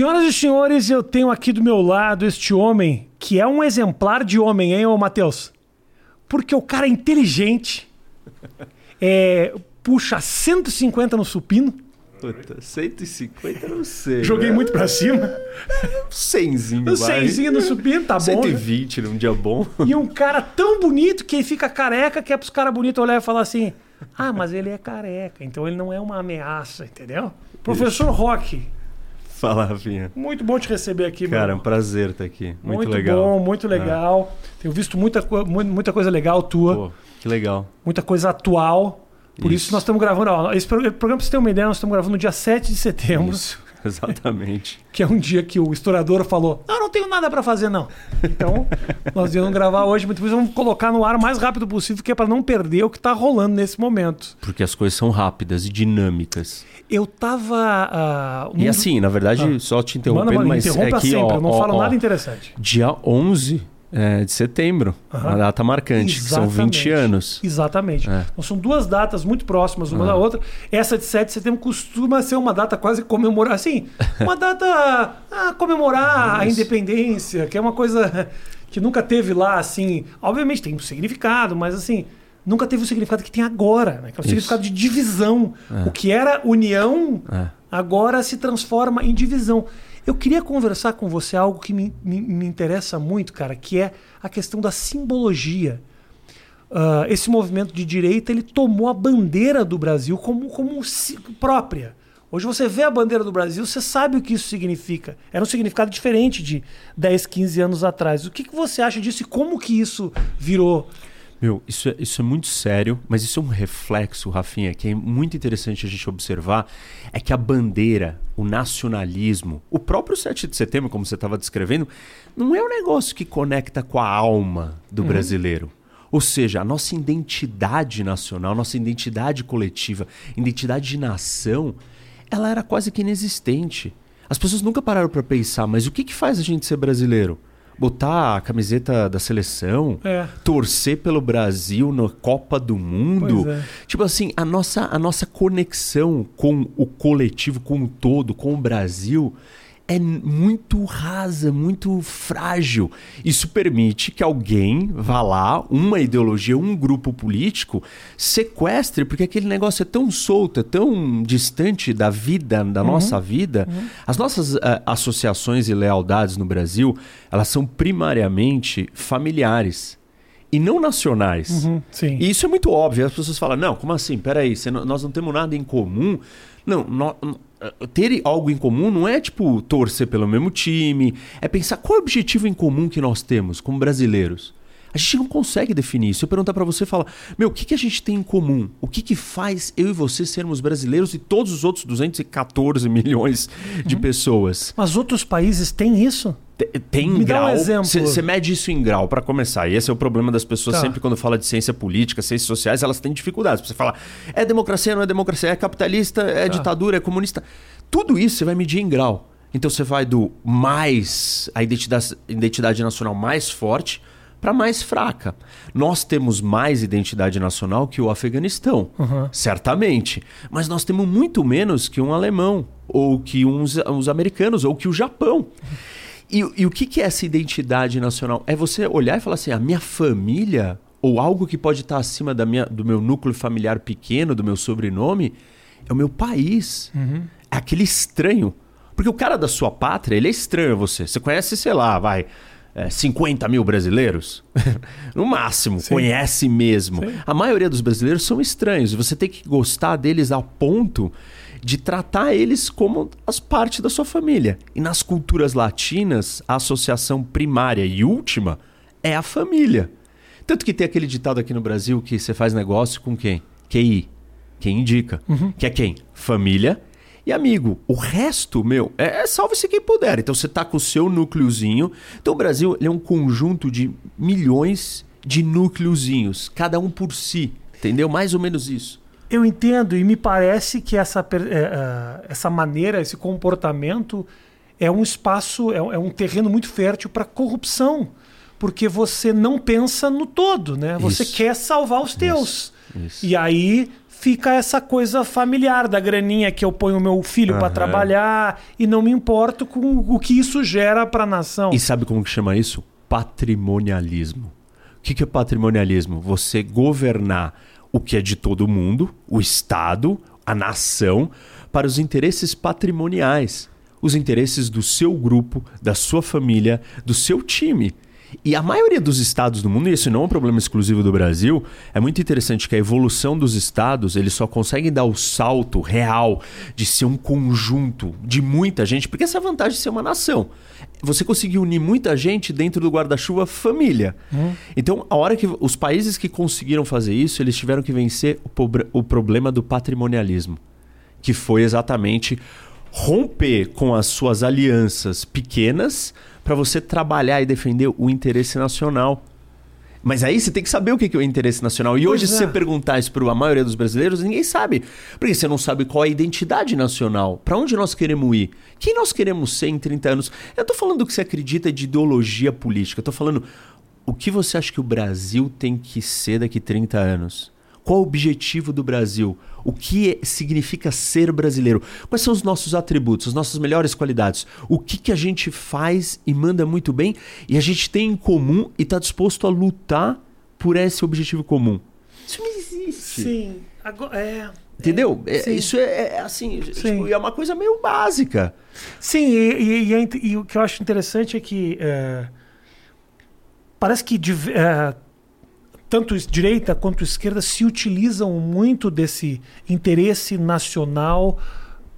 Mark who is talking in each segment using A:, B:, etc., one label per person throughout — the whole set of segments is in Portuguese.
A: Senhoras e senhores, eu tenho aqui do meu lado este homem que é um exemplar de homem, hein, ô Matheus? Porque o cara é inteligente, é, puxa 150 no supino.
B: Puta, 150 não sei.
A: Joguei
B: né?
A: muito pra cima.
B: Cenzinho,
A: Um cenzinho no supino, tá bom.
B: 120 num dia bom.
A: E um cara tão bonito que ele fica careca que é pros caras bonitos olhar e falar assim: ah, mas ele é careca, então ele não é uma ameaça, entendeu? Professor Rock,
B: Fala, Rafinha.
A: muito bom te receber aqui,
B: Cara, é um prazer estar aqui. Muito,
A: Muito
B: legal.
A: bom, muito legal. Tenho visto muita, muita coisa legal tua,
B: Pô, que legal.
A: muita coisa atual. Por isso,
B: Isso.
A: nós estamos gravando. Ó, esse pro- programa, pra você ter uma ideia, nós estamos gravando no dia 7 de setembro,
B: Isso, exatamente.
A: que é um dia que o historiador falou: Não, não tenho nada pra fazer, não. Então, nós íamos gravar hoje, mas depois vamos colocar no ar o mais rápido possível, que é pra não perder o que tá rolando nesse momento.
B: Porque as coisas são rápidas e dinâmicas.
A: Eu tava. ah,
B: E
A: um-
B: assim, na verdade,
A: Ah.
B: só te interrompendo,
A: mano,
B: mas
A: interrompa
B: é que,
A: sempre,
B: ó,
A: eu não
B: ó,
A: falo
B: ó,
A: nada interessante.
B: Dia 11 é, de setembro, uma data marcante, que são 20
A: Exatamente.
B: anos.
A: Exatamente.
B: É.
A: Então são duas datas muito próximas uma da outra. Essa de 7 de setembro costuma ser uma data quase comemorar. Assim, uma data a comemorar a independência, que é uma coisa que nunca teve lá, assim. Obviamente tem um significado, mas assim. Nunca teve o significado que tem agora, né? Que é o
B: Isso.
A: significado de divisão. O que era união,
B: É.
A: agora se transforma em divisão. Eu queria conversar com você algo que me, me, me interessa muito, cara, que é a questão da simbologia. Ah, esse movimento de direita ele tomou a bandeira do Brasil como, como própria. Hoje você vê a bandeira do Brasil, você sabe o que isso significa. Era um significado diferente de 10, 15 anos atrás. O que, que você acha disso e como que isso virou?
B: Meu, isso é, isso é muito sério, mas isso é um reflexo, Rafinha, que é muito interessante a gente observar, é que a bandeira, o nacionalismo, o próprio 7 de setembro, como você estava descrevendo, não é um negócio que conecta com a alma do brasileiro. Ou seja, a nossa identidade nacional, nossa identidade coletiva, identidade de nação, ela era quase que inexistente. As pessoas nunca pararam para pensar, mas o que, que faz a gente ser brasileiro? Botar a camiseta da seleção?
A: É.
B: torcer pelo Brasil na Copa do Mundo.
A: É.
B: Tipo assim, a nossa, a nossa conexão com o coletivo, com o todo, com o Brasil é muito rasa, muito frágil. Isso permite que alguém vá lá, uma ideologia, um grupo político, sequestre, porque aquele negócio é tão solto, é tão distante da vida, da nossa vida. As nossas ah, associações e lealdades no Brasil, elas são primariamente familiares e não nacionais.
A: Uhum.
B: E isso é muito óbvio. As pessoas falam, não, como assim? Peraí, não- nós não temos nada em comum. Não, nó- ter algo em comum não é tipo torcer pelo mesmo time. É pensar qual é o objetivo em comum que nós temos como brasileiros. A gente não consegue definir. Se eu perguntar pra você, fala, meu, o que, que a gente tem em comum? O que, que faz eu e você sermos brasileiros e todos os outros 214 milhões de
A: Uhum.
B: pessoas?
A: Mas outros países têm isso?
B: Te- Tem
A: Me dá um
B: grau.
A: exemplo.
B: Você mede isso em grau, para começar. E esse é o problema das pessoas
A: Tá.
B: sempre quando fala de ciência política, ciências sociais, elas têm dificuldades. Você fala, é democracia, não é democracia, é capitalista, é
A: Tá.
B: ditadura, é comunista. Tudo isso você vai medir em grau. Então você vai do mais, a identidade, identidade nacional mais forte para mais fraca. Nós temos mais identidade nacional que o Afeganistão, certamente. Mas nós temos muito menos que um alemão, ou que uns, os americanos, ou que o Japão. E, e o que, que é essa identidade nacional? É você olhar e falar assim: a minha família, ou algo que pode estar acima da minha, do meu núcleo familiar pequeno, do meu sobrenome, é o meu país. É aquele estranho. Porque o cara da sua pátria, ele é estranho a você. Você conhece, sei lá, vai. É, 50 mil brasileiros? no máximo,
A: Sim.
B: conhece mesmo.
A: Sim.
B: A maioria dos brasileiros são estranhos. E você tem que gostar deles a ponto de tratar eles como as parte da sua família. E nas culturas latinas, a associação primária e última é a família. Tanto que tem aquele ditado aqui no Brasil que você faz negócio com quem? QI. Quem indica. Que é quem? Família e amigo. O resto, meu, é, é salve-se quem puder. Então você tá com o seu núcleozinho. Então o Brasil é um conjunto de milhões de núcleozinhos, cada um por si. Entendeu? Mais ou menos isso.
A: Eu entendo e me parece que essa, é, ah, essa maneira, esse comportamento é um espaço, é, um- é terreno muito fértil para corrupção, porque você não pensa no todo, né? Você
B: Isso.
A: quer salvar os teus.
B: Isso.
A: E aí fica essa coisa familiar da graninha que eu ponho o meu filho para trabalhar e não me importo com o que isso gera para a nação.
B: E sabe como que chama isso? Patrimonialismo. O que, que é patrimonialismo? Você governar o que é de todo mundo, o Estado, a nação, para os interesses patrimoniais. Os interesses do seu grupo, da sua família, do seu time. E a maioria dos estados do mundo, e isso não é um problema exclusivo do Brasil, é muito interessante que a evolução dos estados, eles só conseguem dar o salto real de ser um conjunto de muita gente, porque essa é a vantagem de ser uma nação. Você conseguiu unir muita gente dentro do guarda-chuva família. Então, a hora que os países que conseguiram fazer isso, eles tiveram que vencer o, pobre- o problema do patrimonialismo, que foi exatamente romper com as suas alianças pequenas para você trabalhar e defender o interesse nacional. Mas aí você tem que saber o que é o interesse nacional. E hoje,
A: Pois
B: se
A: é.
B: você perguntar isso para a maioria dos brasileiros, ninguém sabe. Porque você não sabe qual é a identidade nacional. Para onde nós queremos ir? Quem nós queremos ser em 30 anos? Eu tô falando do que você acredita de ideologia política. Eu tô falando o que você acha que o Brasil tem que ser daqui 30 anos? Qual o objetivo do Brasil? O que é- significa ser brasileiro? Quais são os nossos atributos, as nossas melhores qualidades? O que, que a gente faz e manda muito bem e a gente tem em comum e está disposto a lutar por esse objetivo comum? Isso não existe.
A: Sim. Agora, é,
B: Entendeu? É-
A: sim.
B: isso é, é assim,
A: Sim.
B: tipo, é uma coisa meio básica.
A: Sim, e, e- e é e o que eu acho interessante é que é, parece que é, tanto direita quanto esquerda se utilizam muito desse interesse nacional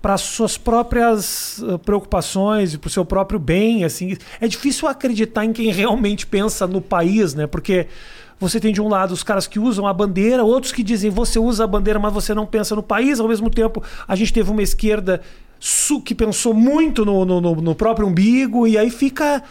A: para suas próprias eh, preocupações e para o seu próprio bem, assim. É difícil acreditar em quem realmente pensa no país, né? Porque você tem de um lado os caras que usam a bandeira, outros que dizem você usa a bandeira, mas você não pensa no país. Ao mesmo tempo, a gente teve uma esquerda que pensou muito no- no- no próprio umbigo, e aí fica.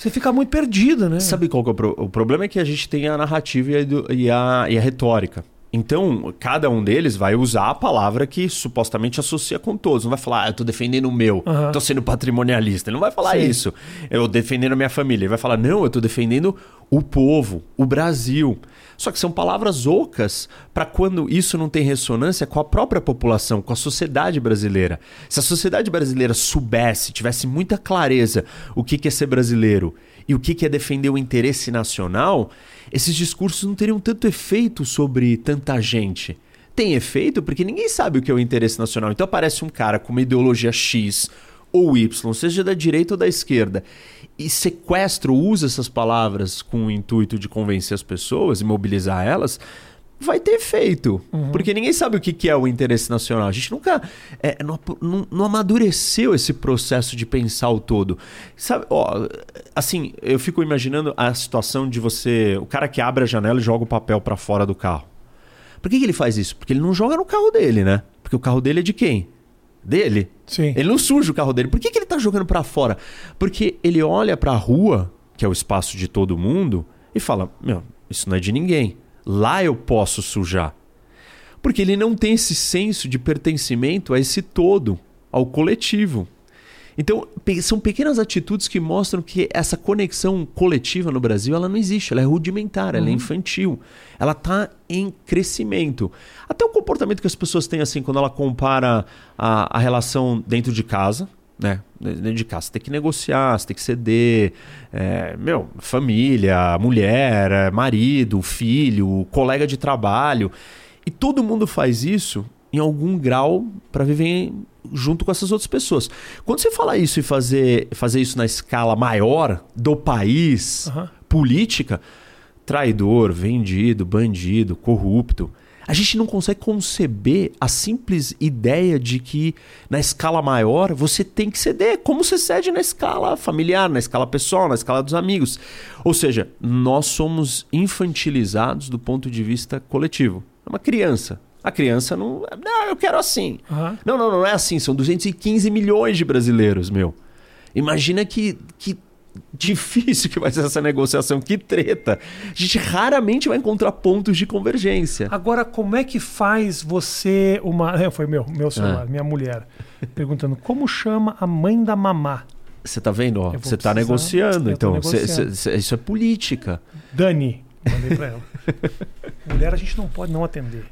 A: Você fica muito perdido, né?
B: Sabe qual que é o, pro- o problema? É que a gente tem a narrativa e a, e a- retórica. Então, cada um deles vai usar a palavra que supostamente associa com todos. Não vai falar, ah, eu tô defendendo o meu,
A: Aham.
B: tô sendo patrimonialista. Ele não vai falar
A: Sim.
B: isso. Eu defendendo a minha família. Ele vai falar, não, eu tô defendendo o povo, o Brasil. Só que são palavras ocas para quando isso não tem ressonância com a própria população, com a sociedade brasileira. Se a sociedade brasileira soubesse, tivesse muita clareza o que é ser brasileiro e o que é defender o interesse nacional, esses discursos não teriam tanto efeito sobre tanta gente. Tem efeito porque ninguém sabe o que é o interesse nacional. Então aparece um cara com uma ideologia X ou Y, seja da direita ou da esquerda, e sequestra ou usa essas palavras com o intuito de convencer as pessoas e mobilizar elas, vai ter efeito. Porque ninguém sabe o que é o interesse nacional. A gente nunca é, não, não- não amadureceu esse processo de pensar o todo. Sabe, ó, assim, eu fico imaginando a situação de você. O cara que abre a janela e joga o papel para fora do carro. Por que, que ele faz isso? Porque ele não joga no carro dele, né? Porque o carro dele é de quem? Dele.
A: Sim.
B: Ele não suja o carro dele. Por que, que ele tá jogando pra fora? Porque ele olha pra rua, que é o espaço de todo mundo, e fala: Meu, isso não é de ninguém. Lá eu posso sujar. Porque ele não tem esse senso de pertencimento a esse todo, ao coletivo. Então, são pequenas atitudes que mostram que essa conexão coletiva no Brasil ela não existe, ela é rudimentar, ela é infantil. Ela está em crescimento. Até o comportamento que as pessoas têm assim quando ela compara a, a relação dentro de casa, né? Dentro de casa, você tem que negociar, você tem que ceder. é, meu, família, mulher, é, marido, filho, colega de trabalho. E todo mundo faz isso em algum grau para viver junto com essas outras pessoas. Quando você fala isso e fazer, fazer isso na escala maior do país,
A: Aham.
B: política, traidor, vendido, bandido, corrupto, a gente não consegue conceber a simples ideia de que na escala maior você tem que ceder, como você cede na escala familiar, na escala pessoal, na escala dos amigos. Ou seja, nós somos infantilizados do ponto de vista coletivo. É uma criança. A criança não. Não, eu quero assim.
A: Aham.
B: Não, não, não é assim. São 215 milhões de brasileiros, meu. Imagina que, que difícil que vai ser essa negociação, que treta. A gente raramente vai encontrar pontos de convergência.
A: Agora, como é que faz você uma. É, foi meu, meu celular,
B: Ah.
A: minha mulher. Perguntando como chama a mãe da mamá?
B: Você tá vendo? ó? Você tá
A: precisar-
B: negociando, então.
A: Negociando.
B: cê- cê- isso é política.
A: Dani. Mandei pra ela. mulher a gente não pode não atender.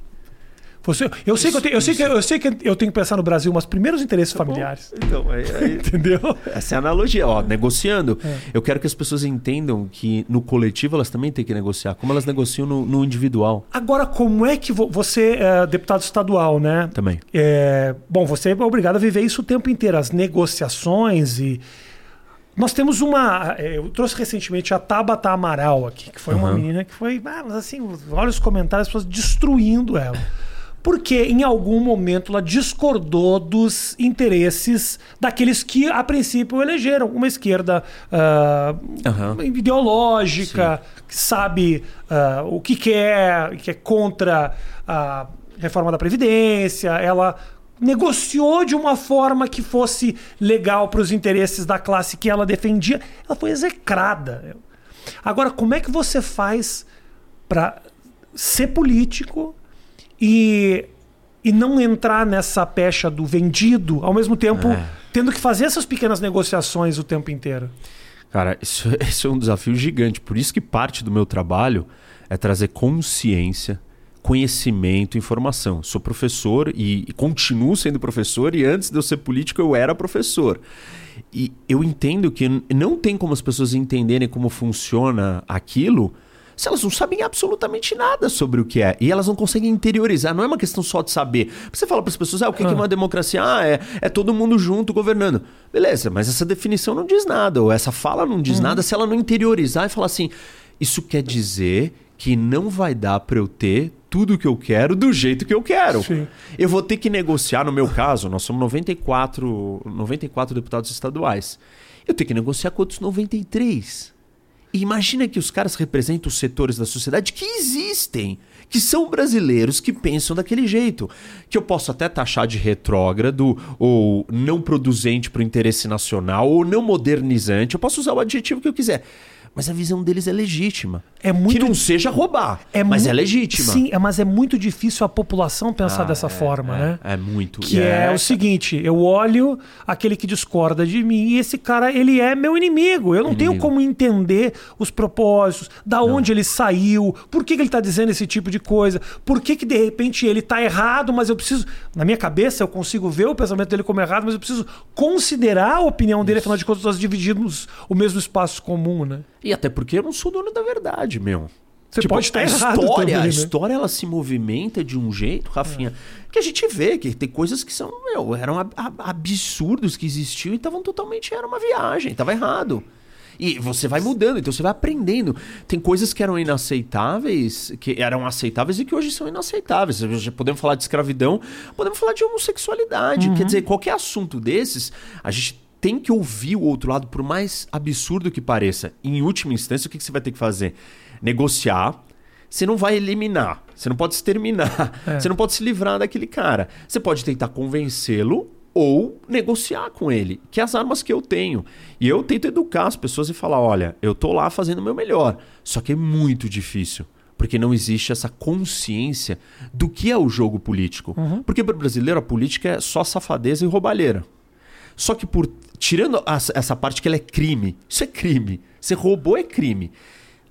A: Você, eu, sei que eu, tenho, eu, sei que, eu sei que eu tenho que pensar no Brasil, mas primeiros interesses
B: Tá
A: familiares.
B: Então, aí, aí-
A: Entendeu?
B: essa é a analogia. Ó, negociando,
A: É.
B: eu quero que as pessoas entendam que no coletivo elas também têm que negociar, como elas negociam no, no individual
A: Agora, como é que vo- você é deputado estadual, né?
B: também.
A: É, bom, você é obrigado a viver isso o tempo inteiro, as negociações e. Nós temos uma. é, Eu trouxe recentemente a Tabata Amaral aqui, que foi uma
B: Aham.
A: menina que foi. ah, mas assim, olha os comentários, as pessoas destruindo ela. Porque em algum momento ela discordou dos interesses daqueles que a princípio elegeram. Uma esquerda ah,
B: Aham.
A: ideológica, que sabe ah, o que quer, que é contra a reforma da Previdência. Ela negociou de uma forma que fosse legal para os interesses da classe que ela defendia. Ela foi execrada. Agora, como é que você faz para ser político e, e não entrar nessa pecha do vendido, ao mesmo tempo
B: É.
A: tendo que fazer essas pequenas negociações o tempo inteiro?
B: Cara, isso, isso é um desafio gigante. Por isso que parte do meu trabalho é trazer consciência, conhecimento, informação. Sou professor e, e continuo sendo professor, e antes de eu ser político eu era professor. E eu entendo que não tem como as pessoas entenderem como funciona aquilo se elas não sabem absolutamente nada sobre o que é. E elas não conseguem interiorizar. Não é uma questão só de saber. Você fala para as pessoas, ah, o que que é uma democracia? Ah, é, é todo mundo junto governando. Beleza, mas essa definição não diz nada, ou essa fala não diz nada se ela não interiorizar e falar assim: isso quer dizer que não vai dar para eu ter tudo o que eu quero do jeito que eu quero.
A: Sim.
B: Eu vou ter que negociar, no meu caso, nós somos 94, 94 deputados estaduais. Eu tenho que negociar com outros 93. Imagina que os caras representam os setores da sociedade que existem, que são brasileiros que pensam daquele jeito. Que eu posso até taxar de retrógrado, ou não produzente para o interesse nacional, ou não modernizante. Eu posso usar o adjetivo que eu quiser. Mas a visão deles é legítima.
A: É muito
B: Que não seja roubar,
A: É
B: mas
A: mu-
B: é legítima.
A: Sim, é- mas é muito difícil a população pensar
B: Ah,
A: dessa
B: é,
A: forma,
B: é,
A: né?
B: É muito.
A: Que é, o seguinte, eu olho aquele que discorda de mim e esse cara, ele é meu inimigo. Eu não tenho
B: Inimigo.
A: como entender os propósitos, da onde ele saiu, por que, que ele tá dizendo esse tipo de coisa, por que, que de repente ele tá errado, mas eu preciso. Na minha cabeça, eu consigo ver o pensamento dele como errado, mas eu preciso considerar a opinião dele, afinal de contas, nós dividimos o mesmo espaço comum, né?
B: E até porque eu não sou dono da verdade, meu.
A: Você pode estar
B: a
A: errado
B: história,
A: também,
B: a
A: né?
B: história ela se movimenta de um jeito, Rafinha, que a gente vê que tem coisas que são, meu, eram ab- ab- absurdos que existiam e estavam totalmente era uma viagem, estava errado. E você vai mudando, então você vai aprendendo. Tem coisas que eram inaceitáveis, que eram aceitáveis e que hoje são inaceitáveis. Já Podemos falar de escravidão, podemos falar de homossexualidade. Quer dizer, qualquer assunto desses, a gente tem que ouvir o outro lado, por mais absurdo que pareça. Em última instância, o que que você vai ter que fazer? Negociar. Você não vai eliminar, você não pode exterminar,
A: É.
B: você não pode se livrar daquele cara. Você pode tentar convencê-lo ou negociar com ele, que é as armas que eu tenho. E eu tento educar as pessoas e falar: olha, eu tô lá fazendo o meu melhor. Só que é muito difícil. Porque não existe essa consciência do que é o jogo político. Porque para o brasileiro a política é só safadeza e roubalheira. Só que por tirando as- essa parte que ela é crime, isso é crime. Você roubou é crime.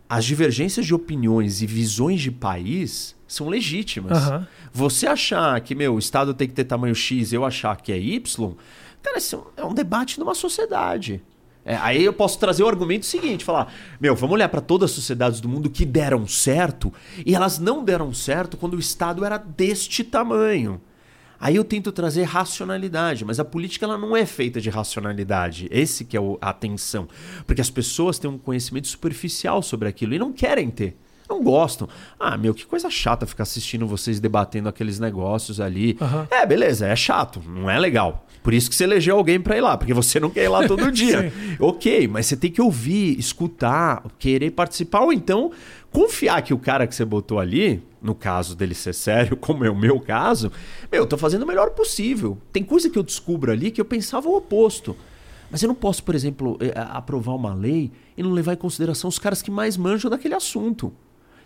B: As divergências de opiniões e visões de país são legítimas.
A: Aham.
B: Você achar que meu o estado tem que ter tamanho X, eu achar que é Y, cara, isso é um- é um debate numa sociedade. É, aí eu posso trazer o argumento seguinte, falar, meu, vamos olhar para todas as sociedades do mundo que deram certo e elas não deram certo quando o estado era deste tamanho. Aí eu tento trazer racionalidade, mas a política ela não é feita de racionalidade. Esse que é o- a tensão. Porque as pessoas têm um conhecimento superficial sobre aquilo e não querem ter. Não gostam. Ah, meu, que coisa chata ficar assistindo vocês debatendo aqueles negócios ali.
A: Aham.
B: É, beleza, é chato, não é legal. Por isso que você elegeu alguém pra ir lá, porque você não quer ir lá todo dia. ok, mas você tem que ouvir, escutar, querer participar, ou então confiar que o cara que você botou ali, no caso dele ser sério, como é o meu caso, meu, eu tô fazendo o melhor possível. Tem coisa que eu descubro ali que eu pensava o oposto. Mas eu não posso, por exemplo, eh, aprovar uma lei e não levar em consideração os caras que mais manjam daquele assunto.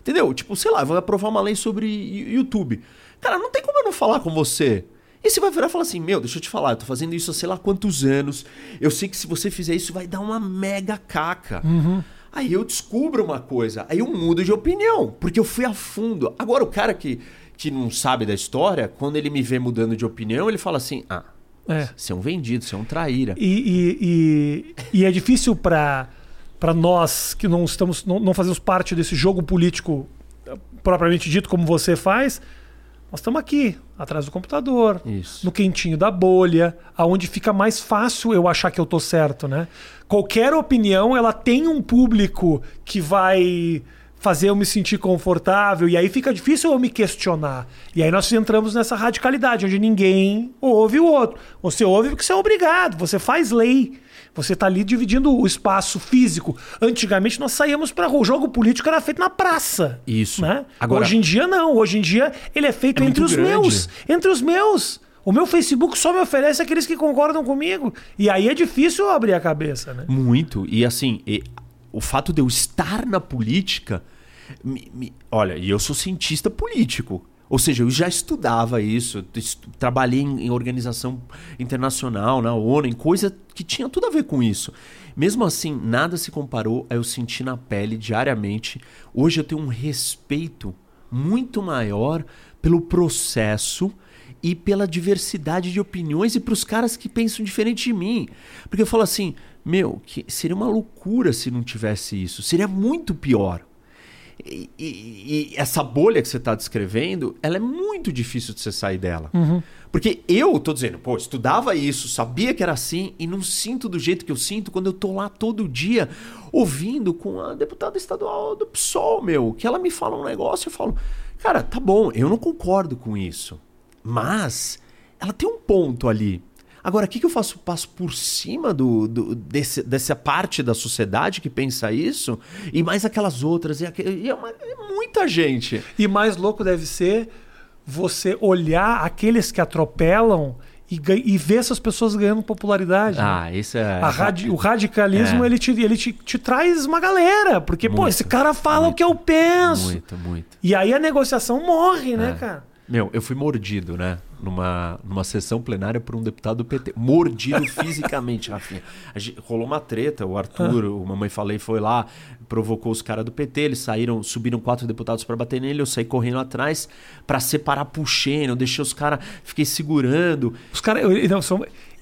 B: Entendeu? Tipo, sei lá, eu vou aprovar uma lei sobre YouTube. Cara, não tem como eu não falar com você. E você vai virar e falar assim: Meu, deixa eu te falar, eu tô fazendo isso há sei lá quantos anos. Eu sei que se você fizer isso vai dar uma mega caca. Aí eu descubro uma coisa, aí eu mudo de opinião, porque eu fui a fundo. Agora, o cara que, que não sabe da história, quando ele me vê mudando de opinião, ele fala assim: ah,
A: É.
B: você é um vendido, você é um traíra.
A: E, e, e, e é difícil para nós que não estamos não, não fazemos parte desse jogo político eh, propriamente dito como você faz. Nós estamos aqui, atrás do computador,
B: Isso.
A: no quentinho da bolha, aonde fica mais fácil eu achar que eu tô certo, né? Qualquer opinião, ela tem um público que vai fazer eu me sentir confortável e aí fica difícil eu me questionar. E aí nós entramos nessa radicalidade, onde ninguém ouve o outro. Você ouve porque você é obrigado, você faz lei. Você está ali dividindo o espaço físico. Antigamente nós saíamos para. O jogo político era feito na praça.
B: Isso.
A: Né?
B: Agora-
A: Hoje em dia não. Hoje em dia ele é feito
B: É
A: entre os
B: grande.
A: meus. Entre os meus. O meu Facebook só me oferece aqueles que concordam comigo. E aí é difícil eu abrir a cabeça, né?
B: Muito. E assim, e- o fato de eu estar na política. me- me- olha, e eu sou cientista político. Ou seja, eu já estudava isso, estu- trabalhei em, em organização internacional, na ONU, em coisa que tinha tudo a ver com isso. Mesmo assim, nada se comparou a eu sentir na pele diariamente. Hoje eu tenho um respeito muito maior pelo processo e pela diversidade de opiniões e para os caras que pensam diferente de mim. Porque eu falo assim, meu, que seria uma loucura se não tivesse isso. Seria muito pior. E, e- e essa bolha que você está descrevendo, ela é muito difícil de você sair dela. Porque eu tô dizendo, pô, estudava isso, sabia que era assim e não sinto do jeito que eu sinto quando eu tô lá todo dia ouvindo com a deputada estadual do PSOL, meu, que ela me fala um negócio e eu falo, cara, tá bom, eu não concordo com isso. Mas ela tem um ponto ali. Agora, o que, que eu faço? Passo por cima do, do- desse- dessa parte da sociedade que pensa isso e mais aquelas outras. E, aque- e é, uma- é muita gente.
A: E mais louco deve ser você olhar aqueles que atropelam e, e ver essas pessoas ganhando popularidade. né?
B: Ah, isso é.
A: Radi- o radicalismo
B: É.
A: ele, te, ele te, te traz uma galera. Porque, pô,
B: Muito,
A: esse cara fala o
B: muito,
A: que eu penso.
B: Muito, muito.
A: E aí a negociação morre, né,
B: É.
A: cara?
B: Meu, eu fui mordido, né? Numa, numa sessão plenária por um deputado do PT. Mordido fisicamente, Rafinha. Gente- rolou uma treta, o Arthur, o Mamãe Falei, foi lá, provocou os caras do PT, eles saíram, subiram quatro deputados para bater nele, eu saí correndo atrás para separar puxando, eu deixei os caras, fiquei segurando.
A: Os caras. Ele, não,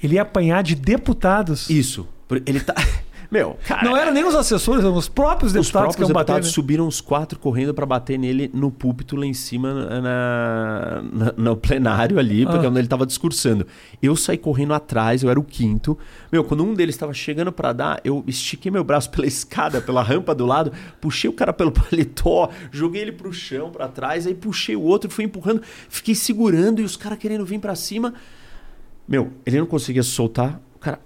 A: ele ia apanhar de deputados.
B: Isso. Ele tá. Meu, cara.
A: Não era nem os assessores, eram os próprios
B: Os
A: deputados que
B: próprios
A: iam bater.
B: deputados
A: né?
B: subiram os quatro correndo para bater nele no púlpito lá em cima na, na- no plenário ali, porque
A: Ah.
B: onde ele estava discursando. Eu saí correndo atrás, eu era o quinto. Meu, quando um deles estava chegando para dar, eu estiquei meu braço pela escada, pela rampa do lado, puxei o cara pelo paletó, joguei ele pro chão, para trás, aí puxei o outro, fui empurrando, fiquei segurando e os caras querendo vir para cima. Meu, ele não conseguia se soltar, o cara.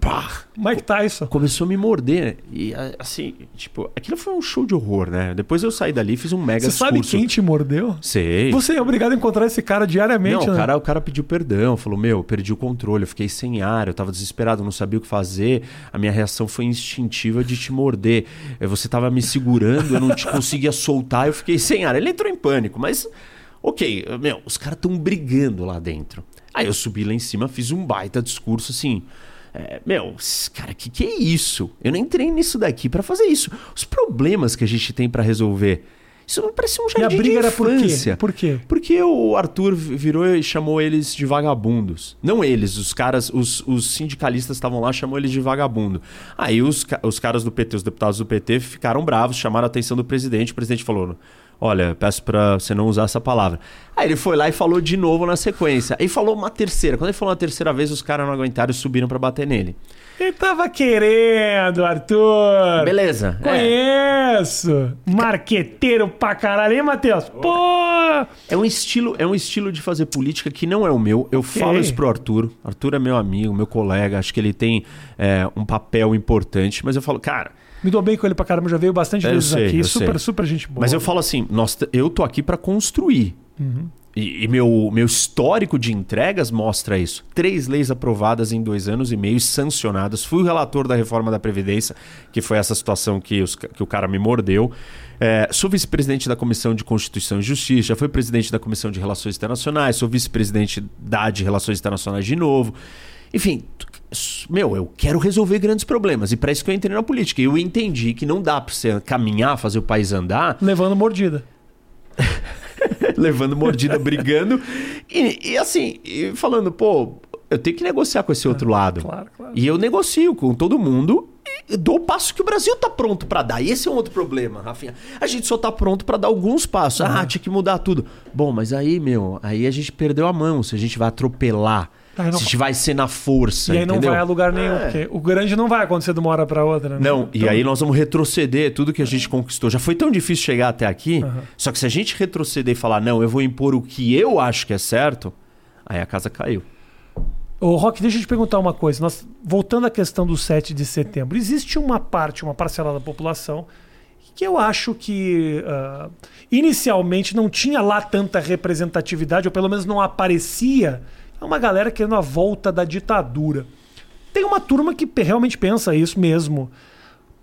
B: Pá!
A: Mike Tyson.
B: começou a me morder. E a- assim, tipo, aquilo foi um show de horror, né? Depois eu saí dali e fiz um mega
A: Você sabe
B: discurso.
A: quem te mordeu?
B: Sei.
A: Você é obrigado a encontrar esse cara diariamente,
B: Não,
A: né?
B: o cara, o cara pediu perdão, falou: Meu, perdi o controle, eu fiquei sem ar, eu tava desesperado, não sabia o que fazer. A minha reação foi instintiva de te morder. Eh, Você tava me segurando, eu não te conseguia soltar, eu fiquei sem ar. Ele entrou em pânico, mas, ok, meu, os caras tão brigando lá dentro. Aí eu subi lá em cima, fiz um baita discurso assim. É, meu, cara, que que é isso? Eu não entrei nisso daqui pra fazer isso. Os problemas que a gente tem pra resolver. Isso não parece um
A: E a
B: jardim
A: briga
B: de
A: era por quê?
B: infância.
A: Por quê?
B: Porque o Arthur virou e chamou eles de vagabundos. Não eles, os caras, os, os sindicalistas estavam lá, chamou eles de vagabundo. Aí os, os caras do PT, os deputados do PT, ficaram bravos, chamaram a atenção do presidente. O presidente falou: Olha, peço pra você não usar essa palavra. Aí ele foi lá e falou de novo na sequência. Aí falou uma terceira. Quando ele falou uma terceira vez, os caras não aguentaram e subiram pra bater nele.
A: Ele tava querendo, Arthur.
B: Beleza. É.
A: Conheço. Marqueteiro pra caralho, hein, Matheus? Pô!
B: É um estilo, é um estilo de fazer política que não é o meu. Eu falo isso pro Arthur. Arthur é meu amigo, meu colega. Acho que ele tem é, um papel importante. Mas eu falo, cara.
A: Me dou bem com ele pra caramba, já veio bastante
B: Eu
A: vezes
B: sei,
A: aqui. Super,
B: sei.
A: super gente boa.
B: Mas eu falo assim, nós, eu tô aqui para construir. E, e meu, meu histórico de entregas mostra isso. Três leis aprovadas em dois anos e meio, sancionadas. Fui o relator da reforma da Previdência, que foi essa situação que, os que o cara me mordeu. É, sou vice-presidente da Comissão de Constituição e Justiça, já fui presidente da Comissão de Relações Internacionais, sou vice-presidente da de Relações Internacionais de novo. Enfim, meu, eu quero resolver grandes problemas. E para isso que eu entrei na política. E eu entendi que não dá para você caminhar, fazer o país andar,
A: Levando mordida.
B: levando mordida, brigando. E, e assim, e falando, pô, eu tenho que negociar com esse outro lado.
A: Claro, claro.
B: E eu negocio com todo mundo e dou o passo que o Brasil tá pronto para dar. E esse é um outro problema, Rafinha. A gente só tá pronto para dar alguns passos. Ah, tinha que mudar tudo. Bom, mas aí, meu, aí a gente perdeu a mão. Se a gente vai atropelar,
A: não-
B: se a gente vai ser na força,
A: E aí não
B: entendeu?
A: vai a lugar nenhum,
B: É.
A: porque o grande não vai acontecer de uma hora pra outra, né?
B: Não, e
A: Então,
B: aí nós vamos retroceder tudo que a gente conquistou. Já foi tão difícil chegar até aqui, só que se a gente retroceder e falar, não, eu vou impor o que eu acho que é certo, aí a casa caiu.
A: Ô, Rock, deixa eu te perguntar uma coisa. Nós, voltando à questão do 7 de setembro, existe uma parte, uma parcela da população que eu acho que ah, inicialmente não tinha lá tanta representatividade, ou pelo menos não aparecia. É uma galera querendo a volta da ditadura. Tem uma turma que realmente pensa isso mesmo.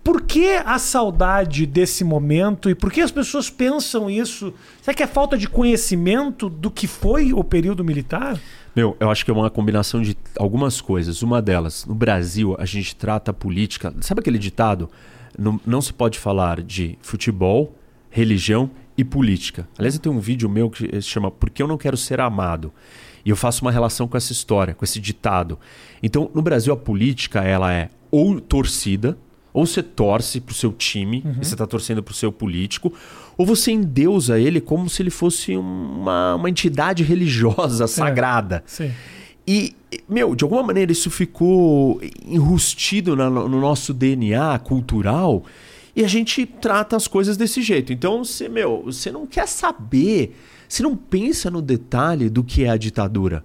A: Por que a saudade desse momento e por que as pessoas pensam isso? Será que é falta de conhecimento do que foi o período militar?
B: Meu, eu acho que é uma combinação de algumas coisas. Uma delas, no Brasil, a gente trata a política. Sabe aquele ditado? Não, não se pode falar de futebol, religião e política. Aliás, eu tenho um vídeo meu que se chama Por que eu não quero ser amado? E eu faço uma relação com essa história, com esse ditado. Então, no Brasil, a política ela é ou torcida, ou você torce pro seu time, e você está torcendo pro seu político, ou você endeusa ele como se ele fosse uma, uma entidade religiosa sagrada.
A: Sim.
B: E, meu, de alguma maneira isso ficou enrustido na- no nosso DNA cultural e a gente trata as coisas desse jeito. Então, você, meu, você não quer saber, você não pensa no detalhe do que é a ditadura.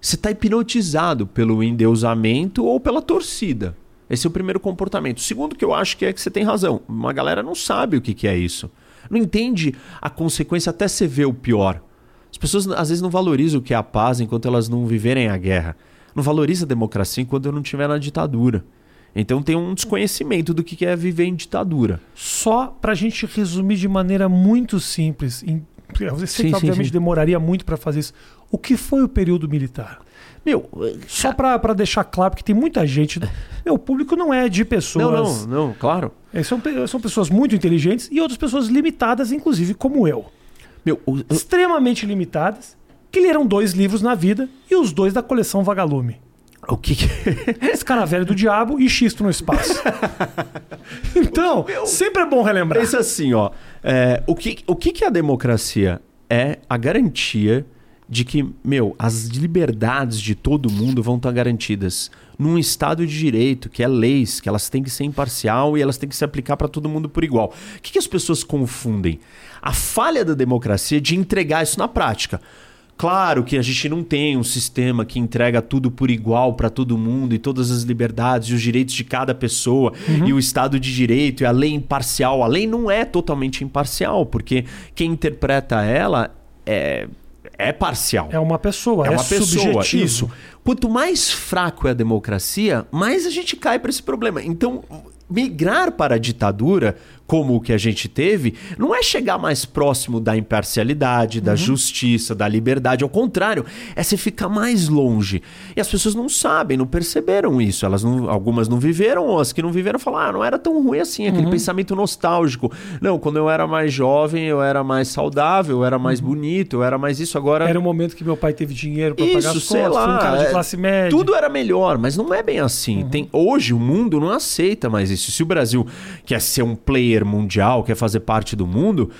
B: Você está hipnotizado pelo endeusamento ou pela torcida. Esse é o primeiro comportamento. O segundo que eu acho que é que você tem razão. Uma galera não sabe o que, é isso. Não entende a consequência até você ver o pior. As pessoas às vezes não valorizam o que é a paz enquanto elas não viverem a guerra. Não valoriza a democracia enquanto não estiver na ditadura. Então tem um desconhecimento do que é viver em ditadura.
A: Só pra gente resumir de maneira muito simples, em- eu sei
B: Sim,
A: que obviamente
B: sim.
A: demoraria muito pra fazer isso. O que foi o período militar?
B: Meu,
A: Só pra deixar claro, porque tem muita gente. Meu, o público não é de
B: não,
A: pessoas.
B: não, não, claro.
A: É, São, são pessoas muito inteligentes e outras pessoas limitadas, inclusive como eu.
B: Meu, o- o-
A: Extremamente limitadas, que leram dois livros na vida e os dois da coleção Vagalume.
B: O que, que...
A: Escaravelho do Diabo e Xisto no Espaço. então, sempre é bom relembrar.
B: Pensa assim, ó. é, o que, o que, que é a democracia? É a garantia de que, meu, as liberdades de todo mundo vão estar garantidas num Estado de Direito, que é leis, que elas têm que ser imparcial e elas têm que se aplicar para todo mundo por igual. O que, que as pessoas confundem? A falha da democracia é de entregar isso na prática. Claro que a gente não tem um sistema que entrega tudo por igual para todo mundo e todas as liberdades e os direitos de cada pessoa e o Estado de Direito e a lei imparcial. A lei não é totalmente imparcial, porque quem interpreta ela é, é parcial.
A: É uma pessoa,
B: É
A: é,
B: uma pessoa,
A: subjetivo.
B: isso. Quanto mais fraco é a democracia, mais a gente cai para esse problema. Então, migrar para a ditadura, como o que a gente teve, não é chegar mais próximo da imparcialidade, da justiça, da liberdade. Ao contrário, é você ficar mais longe. E as pessoas não sabem, não perceberam isso. Elas não, algumas não viveram, ou as que não viveram falaram, ah, não era tão ruim assim, aquele pensamento nostálgico. Não, quando eu era mais jovem, eu era mais saudável, eu era mais bonito, eu era mais isso. Agora
A: Era o momento que meu pai teve dinheiro para pagar as
B: sei
A: contas,
B: lá.
A: um cara de
B: é,
A: classe média.
B: Tudo era melhor, mas não é bem assim. Tem, hoje o mundo não aceita mais isso. Se o Brasil quer ser um player mundial, quer fazer parte do mundo,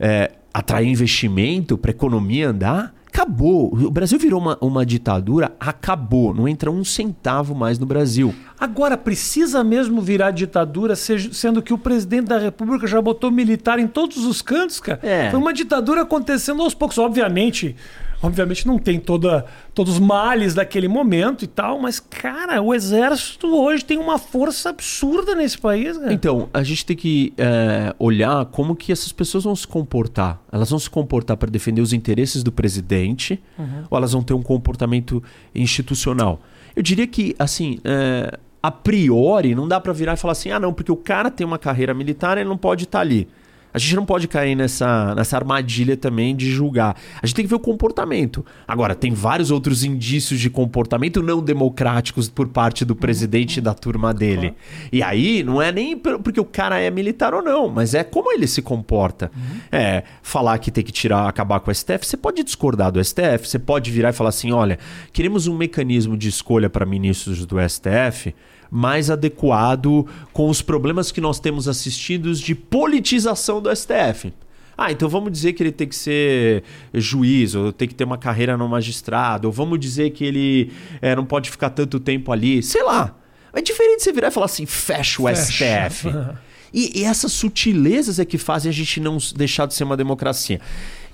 B: é, atrair investimento para a economia andar, acabou. O Brasil virou uma, uma ditadura, acabou. Não entra um centavo mais no Brasil.
A: Agora, precisa mesmo virar ditadura, sendo que o presidente da República já botou militar em todos os cantos, cara?
B: É.
A: Foi uma ditadura acontecendo aos poucos. Obviamente, obviamente não tem toda, todos os males daquele momento e tal, mas, cara, o exército hoje tem uma força absurda nesse país, cara.
B: Então, a gente tem que é, olhar como que essas pessoas vão se comportar. Elas vão se comportar para defender os interesses do presidente ou elas vão ter um comportamento institucional? Eu diria que, assim, é, a priori, não dá para virar e falar assim, ah, não, porque o cara tem uma carreira militar, ele não pode estar ali. A gente não pode cair nessa, nessa armadilha também de julgar. A gente tem que ver o comportamento. Agora, tem vários outros indícios de comportamento não democráticos por parte do presidente e da turma dele. E aí, não é nem porque o cara é militar ou não, mas é como ele se comporta. Uhum. É, falar que tem que tirar, acabar com o STF, você pode discordar do STF, você pode virar e falar assim: olha, queremos um mecanismo de escolha para ministros do STF mais adequado com os problemas que nós temos assistidos de politização do STF. Ah, então vamos dizer que ele tem que ser juiz, ou tem que ter uma carreira no magistrado, ou vamos dizer que ele é, não pode ficar tanto tempo ali, sei lá. É diferente você virar e falar assim, fecha o fecha. STF. e, e, essas sutilezas é que fazem a gente não deixar de ser uma democracia.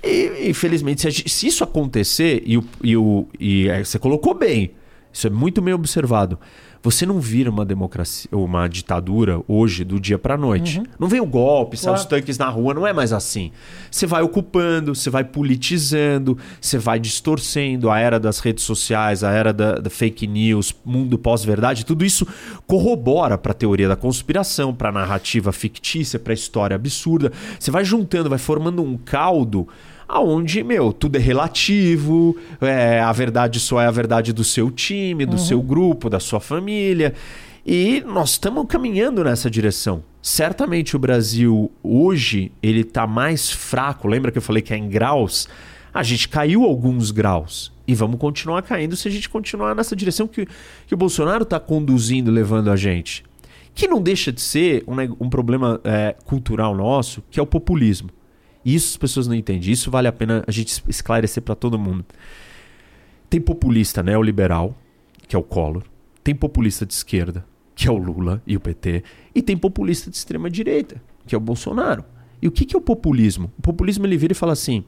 B: E, infelizmente, se, gente, se isso acontecer, e, o, e, o, e é, você colocou bem, isso é muito bem observado. Você não vira uma democracia, uma ditadura hoje do dia para noite. Uhum. Não vem o golpe, claro. sai os tanques na rua, não é mais assim. Você vai ocupando, você vai politizando, você vai distorcendo a era das redes sociais, a era da, da fake news, mundo pós-verdade, tudo isso corrobora para a teoria da conspiração, para a narrativa fictícia, para a história absurda. Você vai juntando, vai formando um caldo aonde, meu, tudo é relativo, é, a verdade só é a verdade do seu time, do uhum. seu grupo, da sua família. E nós estamos caminhando nessa direção. Certamente o Brasil hoje ele está mais fraco. Lembra que eu falei que é em graus? A gente caiu alguns graus e vamos continuar caindo se a gente continuar nessa direção que, que o Bolsonaro está conduzindo, levando a gente. Que não deixa de ser um, um problema é, cultural nosso, que é o populismo. Isso as pessoas não entendem. Isso vale a pena a gente esclarecer para todo mundo. Tem populista neoliberal, que é o Collor. Tem populista de esquerda, que é o Lula e o PT. E tem populista de extrema direita, que é o Bolsonaro. E o que, que é o populismo? O populismo ele vira e fala assim: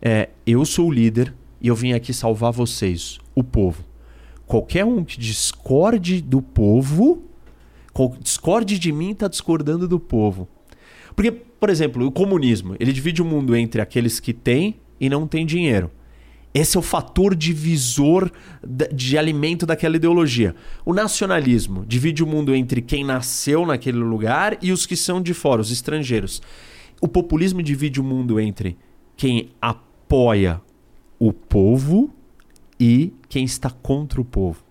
B: é, eu sou o líder e eu vim aqui salvar vocês, o povo. Qualquer um que discorde do povo, discorde de mim, está discordando do povo. Porque, por exemplo, o comunismo, ele divide o mundo entre aqueles que têm e não têm dinheiro. Esse é o fator divisor de alimento daquela ideologia. O nacionalismo divide o mundo entre quem nasceu naquele lugar e os que são de fora, os estrangeiros. O populismo divide o mundo entre quem apoia o povo e quem está contra o povo.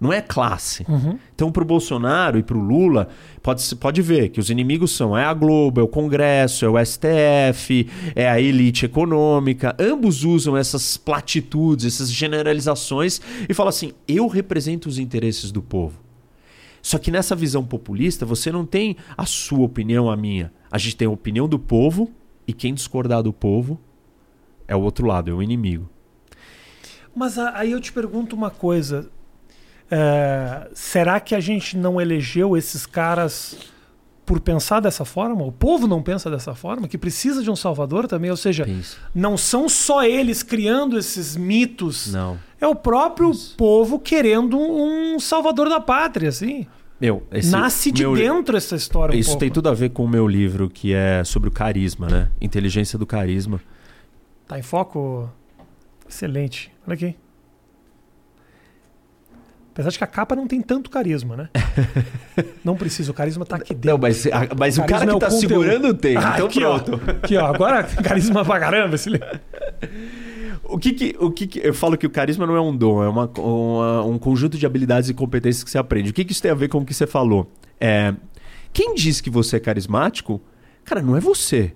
B: Não é classe. Uhum. Então, para o Bolsonaro e para o Lula, pode, pode ver que os inimigos são é a Globo, é o Congresso, é o STF, é a elite econômica. Ambos usam essas platitudes, essas generalizações e falam assim: eu represento os interesses do povo. Só que nessa visão populista, você não tem a sua opinião, a minha. A gente tem a opinião do povo e quem discordar do povo é o outro lado, é o inimigo.
A: Mas aí eu te pergunto uma coisa. É, será que a gente não elegeu esses caras por pensar dessa forma? O povo não pensa dessa forma? Que precisa de um salvador também? Ou seja, Isso. não são só eles criando esses mitos.
B: Não.
A: É o próprio povo querendo um salvador da pátria, assim.
B: Meu, esse,
A: Nasce de meu, dentro essa história. Um
B: isso
A: pouco.
B: tem tudo a ver com o meu livro, que é sobre o carisma, né? Inteligência do carisma.
A: Tá em foco? Excelente. Olha aqui. Apesar de que a capa não tem tanto carisma, né? não precisa, o carisma tá aqui dentro.
B: Não, mas, mas o, o cara que é tá segurando tem, ah, então
A: aqui,
B: pronto.
A: Ó, aqui, ó, agora carisma pra caramba. Esse...
B: O que que, o que que. Eu falo que o carisma não é um dom, é uma, uma, um conjunto de habilidades e competências que você aprende. O que, que isso tem a ver com o que você falou? É, quem diz que você é carismático, cara, não é você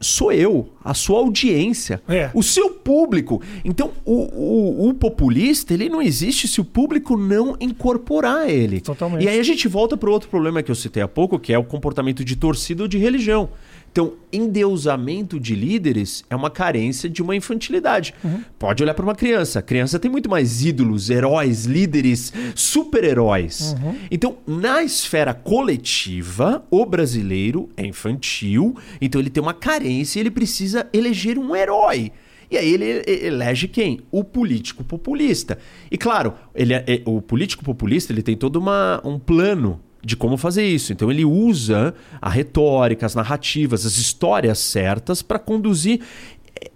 B: sou eu, a sua audiência, é. o seu público. Então, o, o, o, populista, ele não existe se o público não incorporar ele.
A: Totalmente.
B: E aí a gente volta para o outro problema que eu citei há pouco, que é o comportamento de torcida ou de religião. Então, endeusamento de líderes é uma carência de uma infantilidade. Uhum. Pode olhar para uma criança. A criança tem muito mais ídolos, heróis, líderes, super-heróis. Uhum. Então, na esfera coletiva, o brasileiro é infantil, então ele tem uma carência e ele precisa eleger um herói. E aí ele elege quem? O político populista. E claro, ele é, é o político populista ele tem todo uma, um plano de como fazer isso. Então ele usa a retórica, as narrativas, as histórias certas para conduzir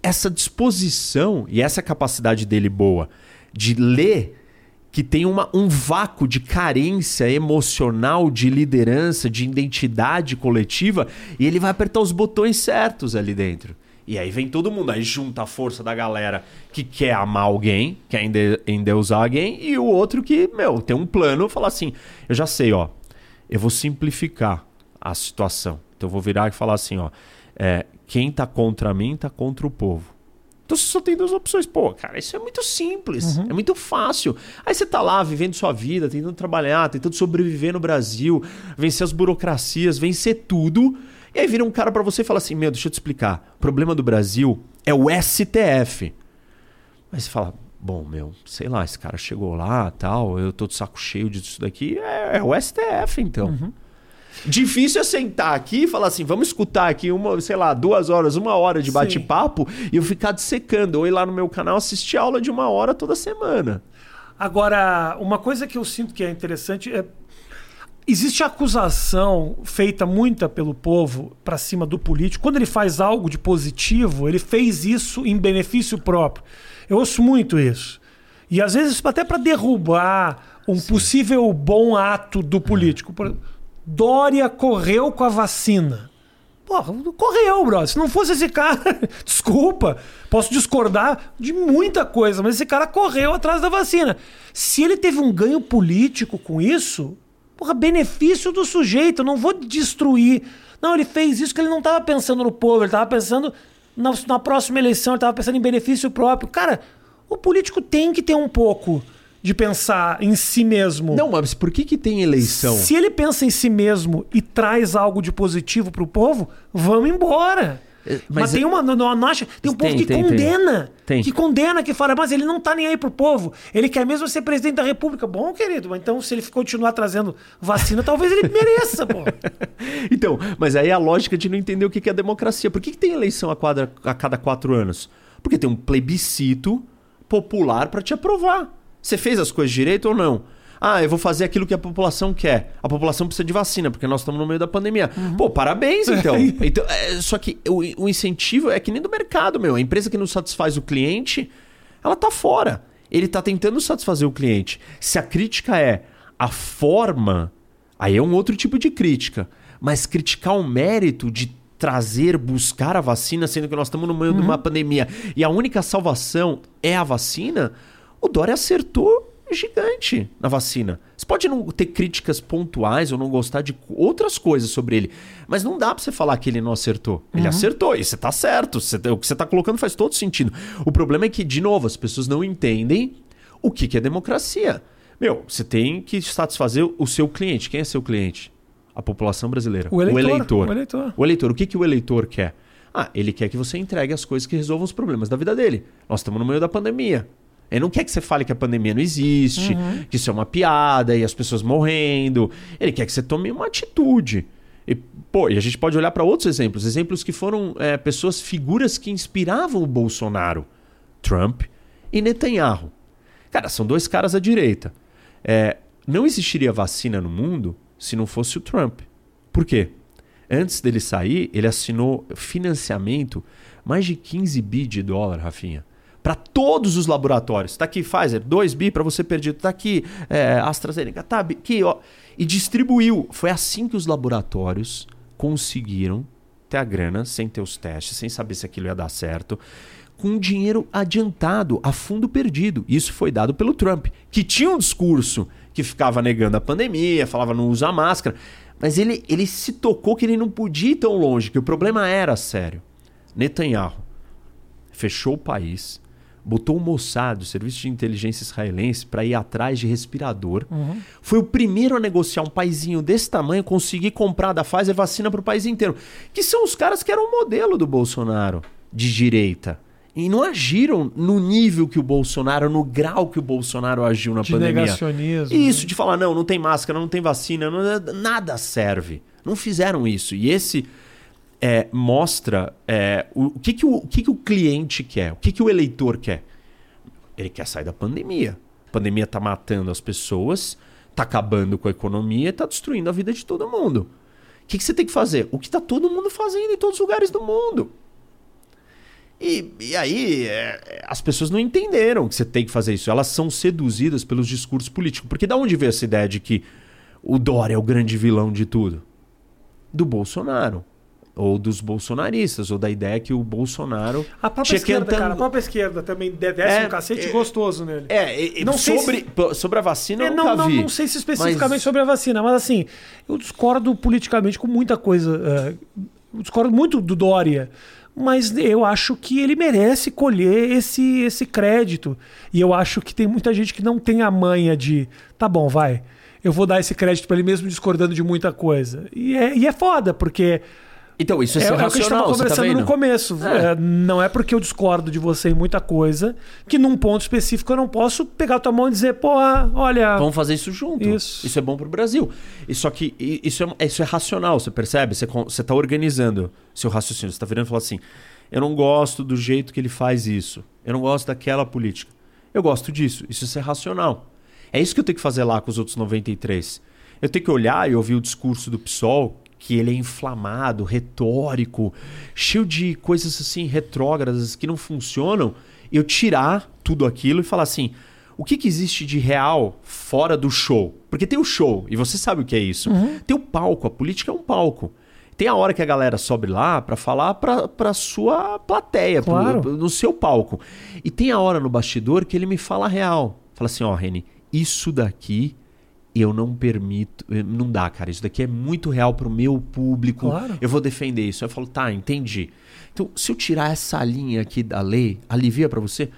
B: essa disposição e essa capacidade dele boa de ler que tem uma, um vácuo de carência emocional, de liderança, de identidade coletiva, e ele vai apertar os botões certos ali dentro. E aí vem todo mundo, aí junta a força da galera que quer amar alguém, quer endeusar alguém, e o outro que, meu, tem um plano, fala assim: eu já sei, ó, eu vou simplificar a situação. Então eu vou virar e falar assim: ó, é, quem tá contra mim tá contra o povo. Então você só tem duas opções. Pô, cara, isso é muito simples, uhum. é muito fácil. Aí você tá lá vivendo sua vida, tentando trabalhar, tentando sobreviver no Brasil, vencer as burocracias, vencer tudo. E aí vira um cara para você e fala assim: Meu, deixa eu te explicar. O problema do Brasil é o STF. Mas você fala, bom, meu, sei lá, esse cara chegou lá tal, eu tô de saco cheio disso daqui. É, é o STF, então. Uhum. Difícil é sentar aqui e falar assim, vamos escutar aqui uma, sei lá, duas horas, uma hora de bate-papo e eu ficar dissecando. Ou ir lá no meu canal assistir aula de uma hora toda semana.
A: Agora, uma coisa que eu sinto que é interessante é. Existe acusação feita muita pelo povo para cima do político. Quando ele faz algo de positivo, ele fez isso em benefício próprio. Eu ouço muito isso. E às vezes até para derrubar um Sim. possível bom ato do político. Por Dória correu com a vacina. Porra, correu, bro. Se não fosse esse cara, desculpa, posso discordar de muita coisa, mas esse cara correu atrás da vacina. Se ele teve um ganho político com isso, porra, benefício do sujeito, eu não vou destruir. Não, ele fez isso que ele não estava pensando no povo, ele estava pensando na, na próxima eleição, ele estava pensando em benefício próprio. Cara, o político tem que ter um pouco de pensar em si mesmo.
B: Não, mas por que, que tem eleição?
A: Se ele pensa em si mesmo e traz algo de positivo para o povo, vamos embora. É, mas, mas tem é- uma. Não, não acha, tem um tem, povo que tem, condena. Tem. Que condena, que fala, mas ele não tá nem aí pro povo. Ele quer mesmo ser presidente da república. Bom, querido, então se ele continuar trazendo vacina, talvez ele mereça, pô.
B: então, mas aí é a lógica de não entender o que é democracia. Por que, que tem eleição a, quadra, a cada quatro anos? Porque tem um plebiscito popular para te aprovar. Você fez as coisas direito ou não? Ah, eu vou fazer aquilo que a população quer. A população precisa de vacina, porque nós estamos no meio da pandemia. Uhum. Pô, parabéns, então. então é, só que o, o, incentivo é que nem do mercado, meu. A empresa que não satisfaz o cliente, ela tá fora. Ele tá tentando satisfazer o cliente. Se a crítica é a forma, aí é um outro tipo de crítica. Mas criticar o mérito de trazer, buscar a vacina, sendo que nós estamos no meio uhum. de uma uhum. pandemia e a única salvação é a vacina o Dória acertou gigante na vacina. Você pode não ter críticas pontuais ou não gostar de outras coisas sobre ele, mas não dá para você falar que ele não acertou. Ele uhum. acertou e você tá certo. Você, o que você tá colocando faz todo sentido. O problema é que, de novo, as pessoas não entendem o que, que é democracia. Meu, você tem que satisfazer o seu cliente. Quem é seu cliente? A população brasileira.
A: O eleitor.
B: O eleitor.
A: O eleitor.
B: O, eleitor. o que, que o eleitor quer? Ah, ele quer que você entregue as coisas que resolvam os problemas da vida dele. Nós estamos no meio da pandemia. Ele não quer que você fale que a pandemia não existe, uhum. que isso é uma piada e as pessoas morrendo. Ele quer que você tome uma atitude. E, pô, e a gente pode olhar para outros exemplos. Exemplos que foram é, pessoas, figuras que inspiravam o Bolsonaro. Trump e Netanyahu. Cara, são dois caras à direita. É, não existiria vacina no mundo se não fosse o Trump. Por quê? Antes dele sair, ele assinou financiamento mais de 15 bi de dólar, Rafinha para todos os laboratórios. Está aqui Pfizer, 2 bi para você perdido. Está aqui é, AstraZeneca, tá aqui, ó. E distribuiu. Foi assim que os laboratórios conseguiram ter a grana, sem ter os testes, sem saber se aquilo ia dar certo, com dinheiro adiantado, a fundo perdido. Isso foi dado pelo Trump, que tinha um discurso que ficava negando a pandemia, falava não usar máscara. Mas ele, ele se tocou que ele não podia ir tão longe, que o problema era sério. Netanyahu fechou o país, botou o Mossad, o serviço de inteligência israelense, para ir atrás de respirador. Uhum. Foi o primeiro a negociar um paizinho desse tamanho, conseguir comprar da Pfizer vacina para o país inteiro. Que são os caras que eram o modelo do Bolsonaro de direita. E não agiram no nível que o Bolsonaro, no grau que o Bolsonaro agiu na
A: de
B: pandemia.
A: Negacionismo.
B: Isso, né? de falar, não, não tem máscara, não tem vacina, não, nada serve. Não fizeram isso. E esse é, mostra é, o, o, que, que, o, o que, que o cliente quer, o que, que o eleitor quer. Ele quer sair da pandemia. A pandemia está matando as pessoas, está acabando com a economia, está destruindo a vida de todo mundo. O que, que você tem que fazer? O que está todo mundo fazendo em todos os lugares do mundo. E, e aí, é, as pessoas não entenderam que você tem que fazer isso. Elas são seduzidas pelos discursos políticos. Porque da onde veio essa ideia de que o Dória é o grande vilão de tudo? Do Bolsonaro. Ou dos bolsonaristas, ou da ideia que o Bolsonaro.
A: A própria esquerda,
B: que
A: cara, a própria esquerda também desce
B: É,
A: um cacete
B: é,
A: gostoso nele.
B: É, e
A: Não
B: sobre, sobre a vacina
A: É,
B: eu
A: não,
B: nunca
A: não,
B: vi.
A: não sei se especificamente
B: Mas-
A: sobre a vacina, mas assim, eu discordo politicamente com muita coisa. é, eu discordo muito do Dória. Mas eu acho que ele merece colher esse, esse crédito. E eu acho que tem muita gente que não tem a manha de. Tá bom, vai. Eu vou dar esse crédito pra ele mesmo discordando de muita coisa. E é, e é foda, porque
B: Então, isso é,
A: é, é o que a gente estava
B: tá
A: conversando
B: vendo?
A: no começo.
B: É.
A: É, não é porque eu discordo de você em muita coisa que num ponto específico eu não posso pegar a tua mão e dizer, pô, olha.
B: Vamos fazer isso junto.
A: Isso.
B: é bom pro Brasil. E só que isso é, isso é racional, você percebe? Você, você tá organizando seu raciocínio. Você tá virando e falando assim: eu não gosto do jeito que ele faz isso. Eu não gosto daquela política. Eu gosto disso. Isso é racional. É isso que eu tenho que fazer lá com os outros 93. Eu tenho que olhar e ouvir o discurso do PSOL, que ele é inflamado, retórico, cheio de coisas assim retrógradas que não funcionam, eu tirar tudo aquilo e falar assim: o que, que existe de real fora do show? Porque tem o show, e você sabe o que é isso. Tem o palco, a política é um palco. Tem a hora que a galera sobe lá pra falar pra, pra sua plateia, pro-
A: Claro.
B: no seu palco. E tem a hora no bastidor que ele me fala a real. Fala assim, ó, Reni, isso daqui eu não permito. Não dá, cara. Isso daqui é muito real pro meu público.
A: Claro.
B: Eu vou defender isso. Aí eu falo, tá, entendi. Então, se eu tirar essa linha aqui da lei, alivia pra você?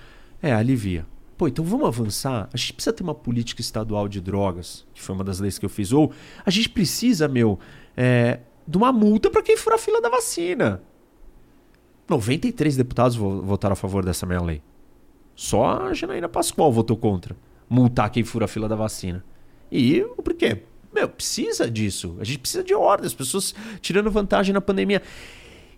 B: É, alivia. Pô, então vamos avançar. A gente precisa ter uma política estadual de drogas, que foi uma das leis que eu fiz. Ou a gente precisa, meu, é, de uma multa pra quem for a fila da vacina. 93 deputados vo- votaram a favor dessa minha lei. Só a Janaína Pascoal votou contra. Multar quem fura a fila da vacina. E por quê? Meu, precisa disso. A gente precisa de ordem, as pessoas tirando vantagem na pandemia.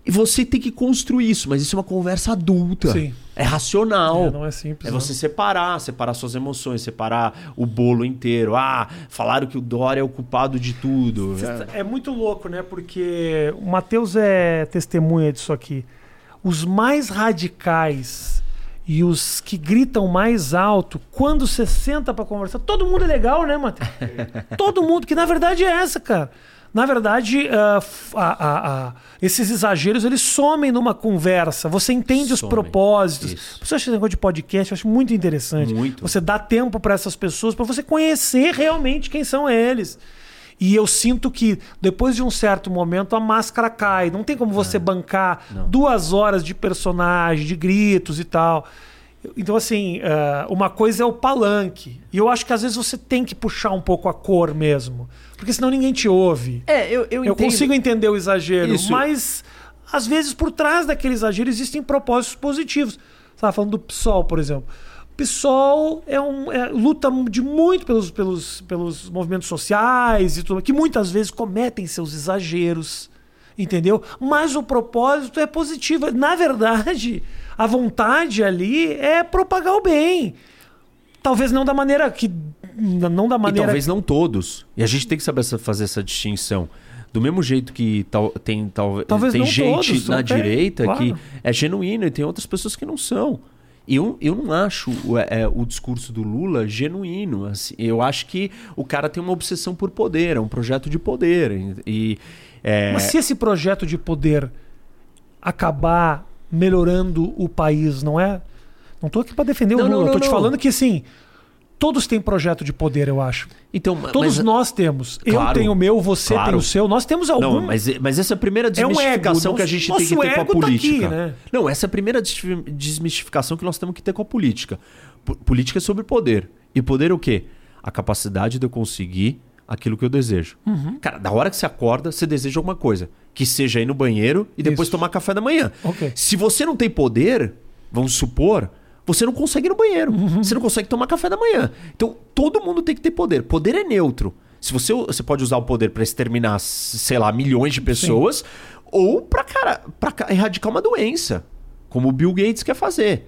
B: E você tem que construir isso, mas isso é uma conversa adulta.
A: Sim.
B: É racional.
A: É, não é simples,
B: É
A: não.
B: você separar, separar suas emoções, separar o bolo inteiro. Ah, falaram que o Dória é o culpado de tudo. É.
A: É muito louco, né? Porque o Matheus é testemunha disso aqui. Os mais radicais e os que gritam mais alto, quando você senta pra conversar, todo mundo é legal, né, Matheus? todo mundo, que na verdade é essa, cara. Na verdade, f- a- a- a- esses exageros eles somem numa conversa. Você entende os
B: Somem.
A: propósitos.
B: Isso.
A: Você acha esse negócio de podcast? Eu acho muito interessante.
B: Muito.
A: Você dá tempo para essas pessoas para você conhecer realmente quem são eles. E eu sinto que depois de um certo momento a máscara cai. Não tem como você bancar duas horas de personagem, de gritos e tal. Então, assim, eh, uma coisa é o palanque. E eu acho que às vezes você tem que puxar um pouco a cor mesmo. Porque senão ninguém te ouve.
B: É, eu, eu,
A: Eu consigo entender o exagero,
B: Isso.
A: mas às vezes por trás daquele exagero existem propósitos positivos. Você estava falando do PSOL, por exemplo. O PSOL é um, é- luta de muito pelos, pelos, pelos movimentos sociais e tudo, que muitas vezes cometem seus exageros, entendeu? Mas o propósito é positivo. Na verdade, a vontade ali é propagar o bem. Talvez não da maneira que. Não da
B: E
A: maneira.
B: talvez não todos. E a gente tem que saber fazer essa distinção. Do mesmo jeito que tal- tem, tal,
A: Talvez
B: tem gente
A: todos,
B: na
A: tem,
B: direita
A: claro.
B: que é genuína e tem outras pessoas que não são. Eu, eu não acho o, é, o discurso do Lula genuíno. assim. eu acho que o cara tem uma obsessão por poder, é um projeto de poder. E, é,
A: Mas se esse projeto de poder acabar melhorando o país, não é? Não tô aqui para defender
B: Não,
A: o Lula, tô te falando que assim, todos têm projeto de poder, eu acho.
B: então,
A: Todos
B: mas-
A: nós temos. eu
B: Claro,
A: tenho o meu, você
B: claro.
A: tem o seu, nós temos algum.
B: Não, mas, mas essa é a primeira
A: É um
B: desmistificação que a gente tem
A: nosso
B: que ter com a
A: ego tá
B: política.
A: aqui, né?
B: Não, essa é a primeira desmistificação que nós temos que ter com a política. P- política é sobre poder. E poder é o quê? A capacidade de eu conseguir aquilo que eu desejo.
A: Uhum.
B: Cara, da hora que você acorda, você deseja alguma coisa. Que seja ir no banheiro e depois
A: Isso.
B: tomar café da manhã.
A: Ok.
B: Se você não tem poder, vamos supor, você não consegue ir no banheiro.
A: Uhum.
B: Você não consegue tomar café da manhã. Então, todo mundo tem que ter poder. Poder é neutro. Se você, você pode usar o poder para exterminar, sei lá, milhões de pessoas, ou para cara, para erradicar uma doença, como o Bill Gates quer fazer.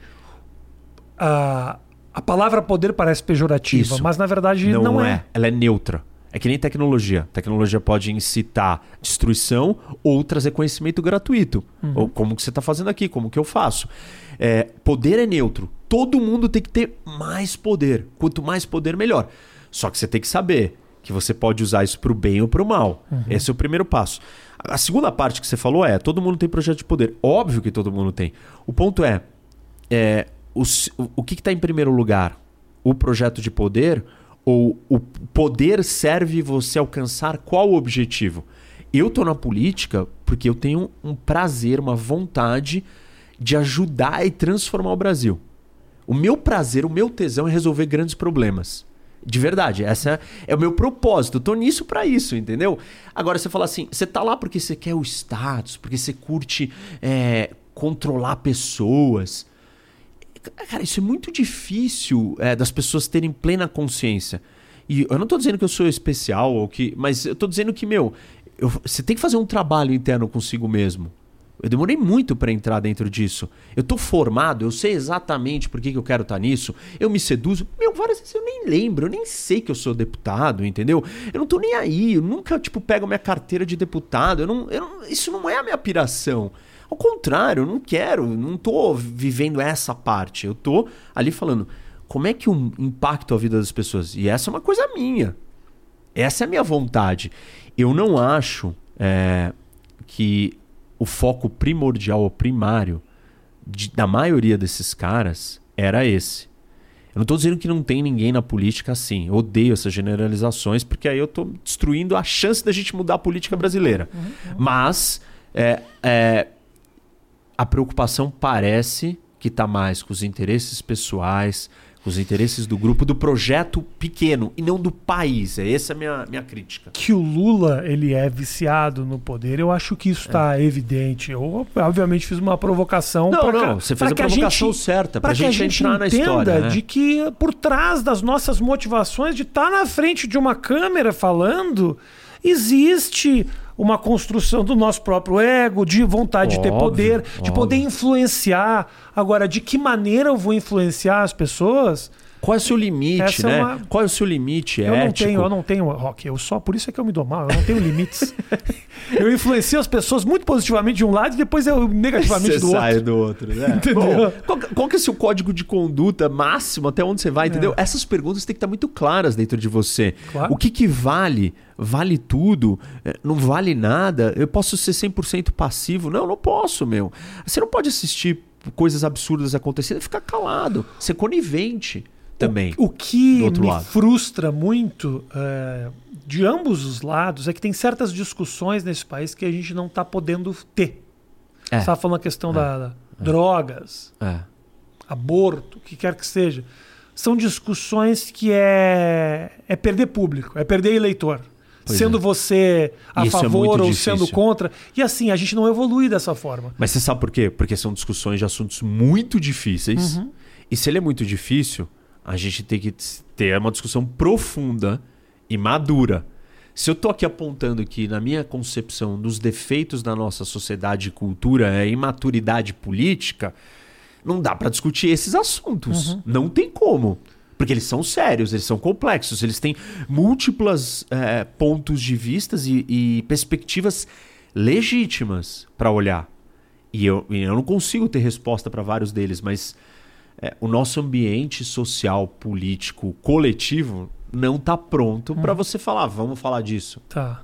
A: A, a palavra poder parece pejorativa,
B: Isso.
A: mas na verdade não,
B: Não,
A: é.
B: é. Ela é neutra. É que nem tecnologia. Tecnologia pode incitar destruição ou trazer conhecimento gratuito.
A: Uhum.
B: Ou como que você está fazendo aqui, como que eu faço. É, poder é neutro. Todo mundo tem que ter mais poder. Quanto mais poder, melhor. Só que você tem que saber que você pode usar isso para o bem ou para o mal. Esse é o primeiro passo. A segunda parte que você falou é: todo mundo tem projeto de poder. Óbvio que todo mundo tem. O ponto é: é o, o que está em primeiro lugar? O projeto de poder ou o poder serve você alcançar qual objetivo? Eu tô na política porque eu tenho um prazer, uma vontade de ajudar e transformar o Brasil. O meu prazer, o meu tesão é resolver grandes problemas. De verdade, essa é o meu propósito. Eu tô nisso pra isso, entendeu? Agora você fala assim, você tá lá porque você quer o status, porque você curte é, controlar pessoas. Cara, isso é muito difícil é, das pessoas terem plena consciência. E eu não tô dizendo que eu sou especial, ou que, mas eu tô dizendo que, meu, eu- você tem que fazer um trabalho interno consigo mesmo. Eu demorei muito para entrar dentro disso. Eu tô formado, eu sei exatamente por que, que eu quero estar nisso. Eu me seduzo. Meu, várias vezes eu nem lembro, eu nem sei que eu sou deputado, entendeu? Eu não tô nem aí, eu nunca, tipo, pego minha carteira de deputado. Eu não, eu não- isso não é a minha piração. Ao contrário, eu não quero, não tô vivendo essa parte. Eu tô ali falando, como é que eu impacto a vida das pessoas? E essa é uma coisa minha. Essa é a minha vontade. Eu não acho é, que o foco primordial ou primário de- da maioria desses caras era esse. Eu não estou dizendo que não tem ninguém na política assim. Eu odeio essas generalizações, porque aí eu estou destruindo a chance da gente mudar a política brasileira. Mas é, é, a preocupação parece que está mais com os interesses pessoais, com os interesses do grupo, do projeto pequeno e não do país. É essa a minha, minha crítica.
A: que o Lula ele é viciado no poder, eu acho que isso está evidente. Eu, obviamente, fiz uma provocação.
B: É. Não, não,
A: ca-
B: você fez a
A: que
B: provocação
A: gente-
B: certa,
A: que a
B: gente
A: gente
B: entrar na história, né?
A: de que por trás das nossas motivações de estar na frente de uma câmera falando, existe uma construção do nosso próprio ego, de vontade de ter
B: Óbvio,
A: poder, de
B: óbvio.
A: poder influenciar. Agora, de que maneira eu vou influenciar as pessoas?
B: Qual é o seu limite,
A: Essa é
B: né?
A: uma-
B: Qual é o seu limite
A: Eu não
B: ético?
A: tenho, eu não tenho, Rock, eu só, por isso é que eu me dou mal, eu não tenho limites. eu influencio as pessoas muito positivamente de um lado e depois eu negativamente
B: Você
A: do
B: sai
A: outro.
B: do outro, né?
A: Entendeu?
B: Bom, qual, qual que é o seu código de conduta máximo? Até onde você vai, entendeu?
A: É.
B: Essas perguntas têm que estar muito claras dentro de você.
A: Claro.
B: O que que vale? Vale tudo? É, Não vale nada? Eu posso ser 100% passivo? Não, não posso, meu. Você não pode assistir coisas absurdas acontecendo e ficar calado. Ser conivente também.
A: O que
B: do outro
A: me
B: lado.
A: frustra muito é, de ambos os lados é que tem certas discussões nesse país que a gente não está podendo ter.
B: É.
A: Você estava falando a questão da, da drogas,
B: É.
A: aborto, o que quer que seja. São discussões que é, é perder público, é perder eleitor.
B: Pois
A: sendo
B: é.
A: você a
B: Isso é
A: favor
B: muito
A: ou
B: difícil.
A: sendo contra. E assim, a gente não evolui dessa forma.
B: Mas você sabe por quê? Porque são discussões de assuntos muito difíceis.
A: Uhum.
B: E se ele é muito difícil, a gente tem que ter uma discussão profunda e madura. Se eu tô aqui apontando que, na minha concepção, dos defeitos da nossa sociedade e cultura é imaturidade política, não dá para discutir esses assuntos.
A: Uhum.
B: Não tem como. Porque eles são sérios, eles são complexos, eles têm múltiplas é, pontos de vistas e, e perspectivas legítimas para olhar. E eu, e eu não consigo ter resposta para vários deles, mas é, o nosso ambiente social, político, coletivo não está pronto para você falar, vamos falar disso.
A: Tá.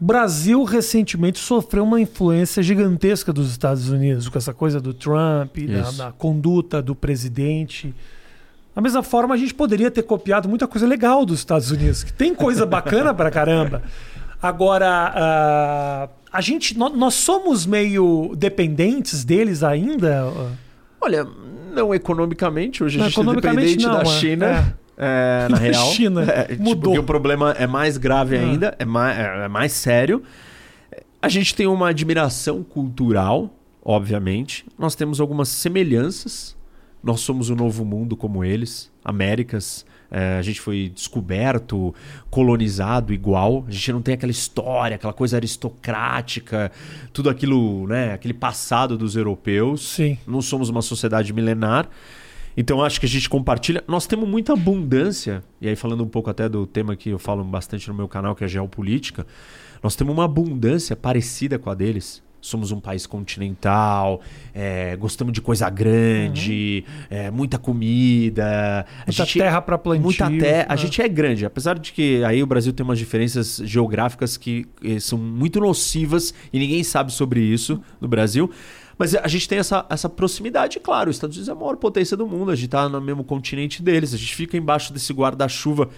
A: O Brasil recentemente sofreu uma influência gigantesca dos Estados Unidos, com essa coisa do Trump, da, da conduta do presidente. Da mesma forma, a gente poderia ter copiado muita coisa legal dos Estados Unidos, que tem coisa bacana pra caramba. Agora, ah, a gente, nó- nós somos meio dependentes deles ainda.
B: Olha, não economicamente, hoje a
A: Não,
B: gente é
A: economicamente
B: dependente
A: não,
B: da
A: é.
B: China. é, na
A: Na
B: real.
A: China,
B: É, tipo,
A: mudou.
B: porque o problema é mais grave
A: É.
B: ainda, é mais, é mais sério. A gente tem uma admiração cultural, obviamente. Nós temos algumas semelhanças. Nós somos um novo mundo como eles, Américas. É, a gente foi descoberto, colonizado igual. A gente não tem aquela história, aquela coisa aristocrática, tudo aquilo, né? Aquele passado dos europeus.
A: Sim.
B: Não somos uma sociedade milenar. Então acho que a gente compartilha. Nós temos muita abundância, e aí falando um pouco até do tema que eu falo bastante no meu canal, que é geopolítica, nós temos uma abundância parecida com a deles. Somos um país continental, é, gostamos de coisa grande, uhum. é, muita comida.
A: Muita gente, terra para plantio.
B: Muita terra. Né? A gente é grande, apesar de que aí o Brasil tem umas diferenças geográficas que eh, são muito nocivas e ninguém sabe sobre isso no Brasil. Mas a gente tem essa, essa proximidade, claro. Os Estados Unidos é a maior potência do mundo, a gente está no mesmo continente deles, a gente fica embaixo desse guarda-chuva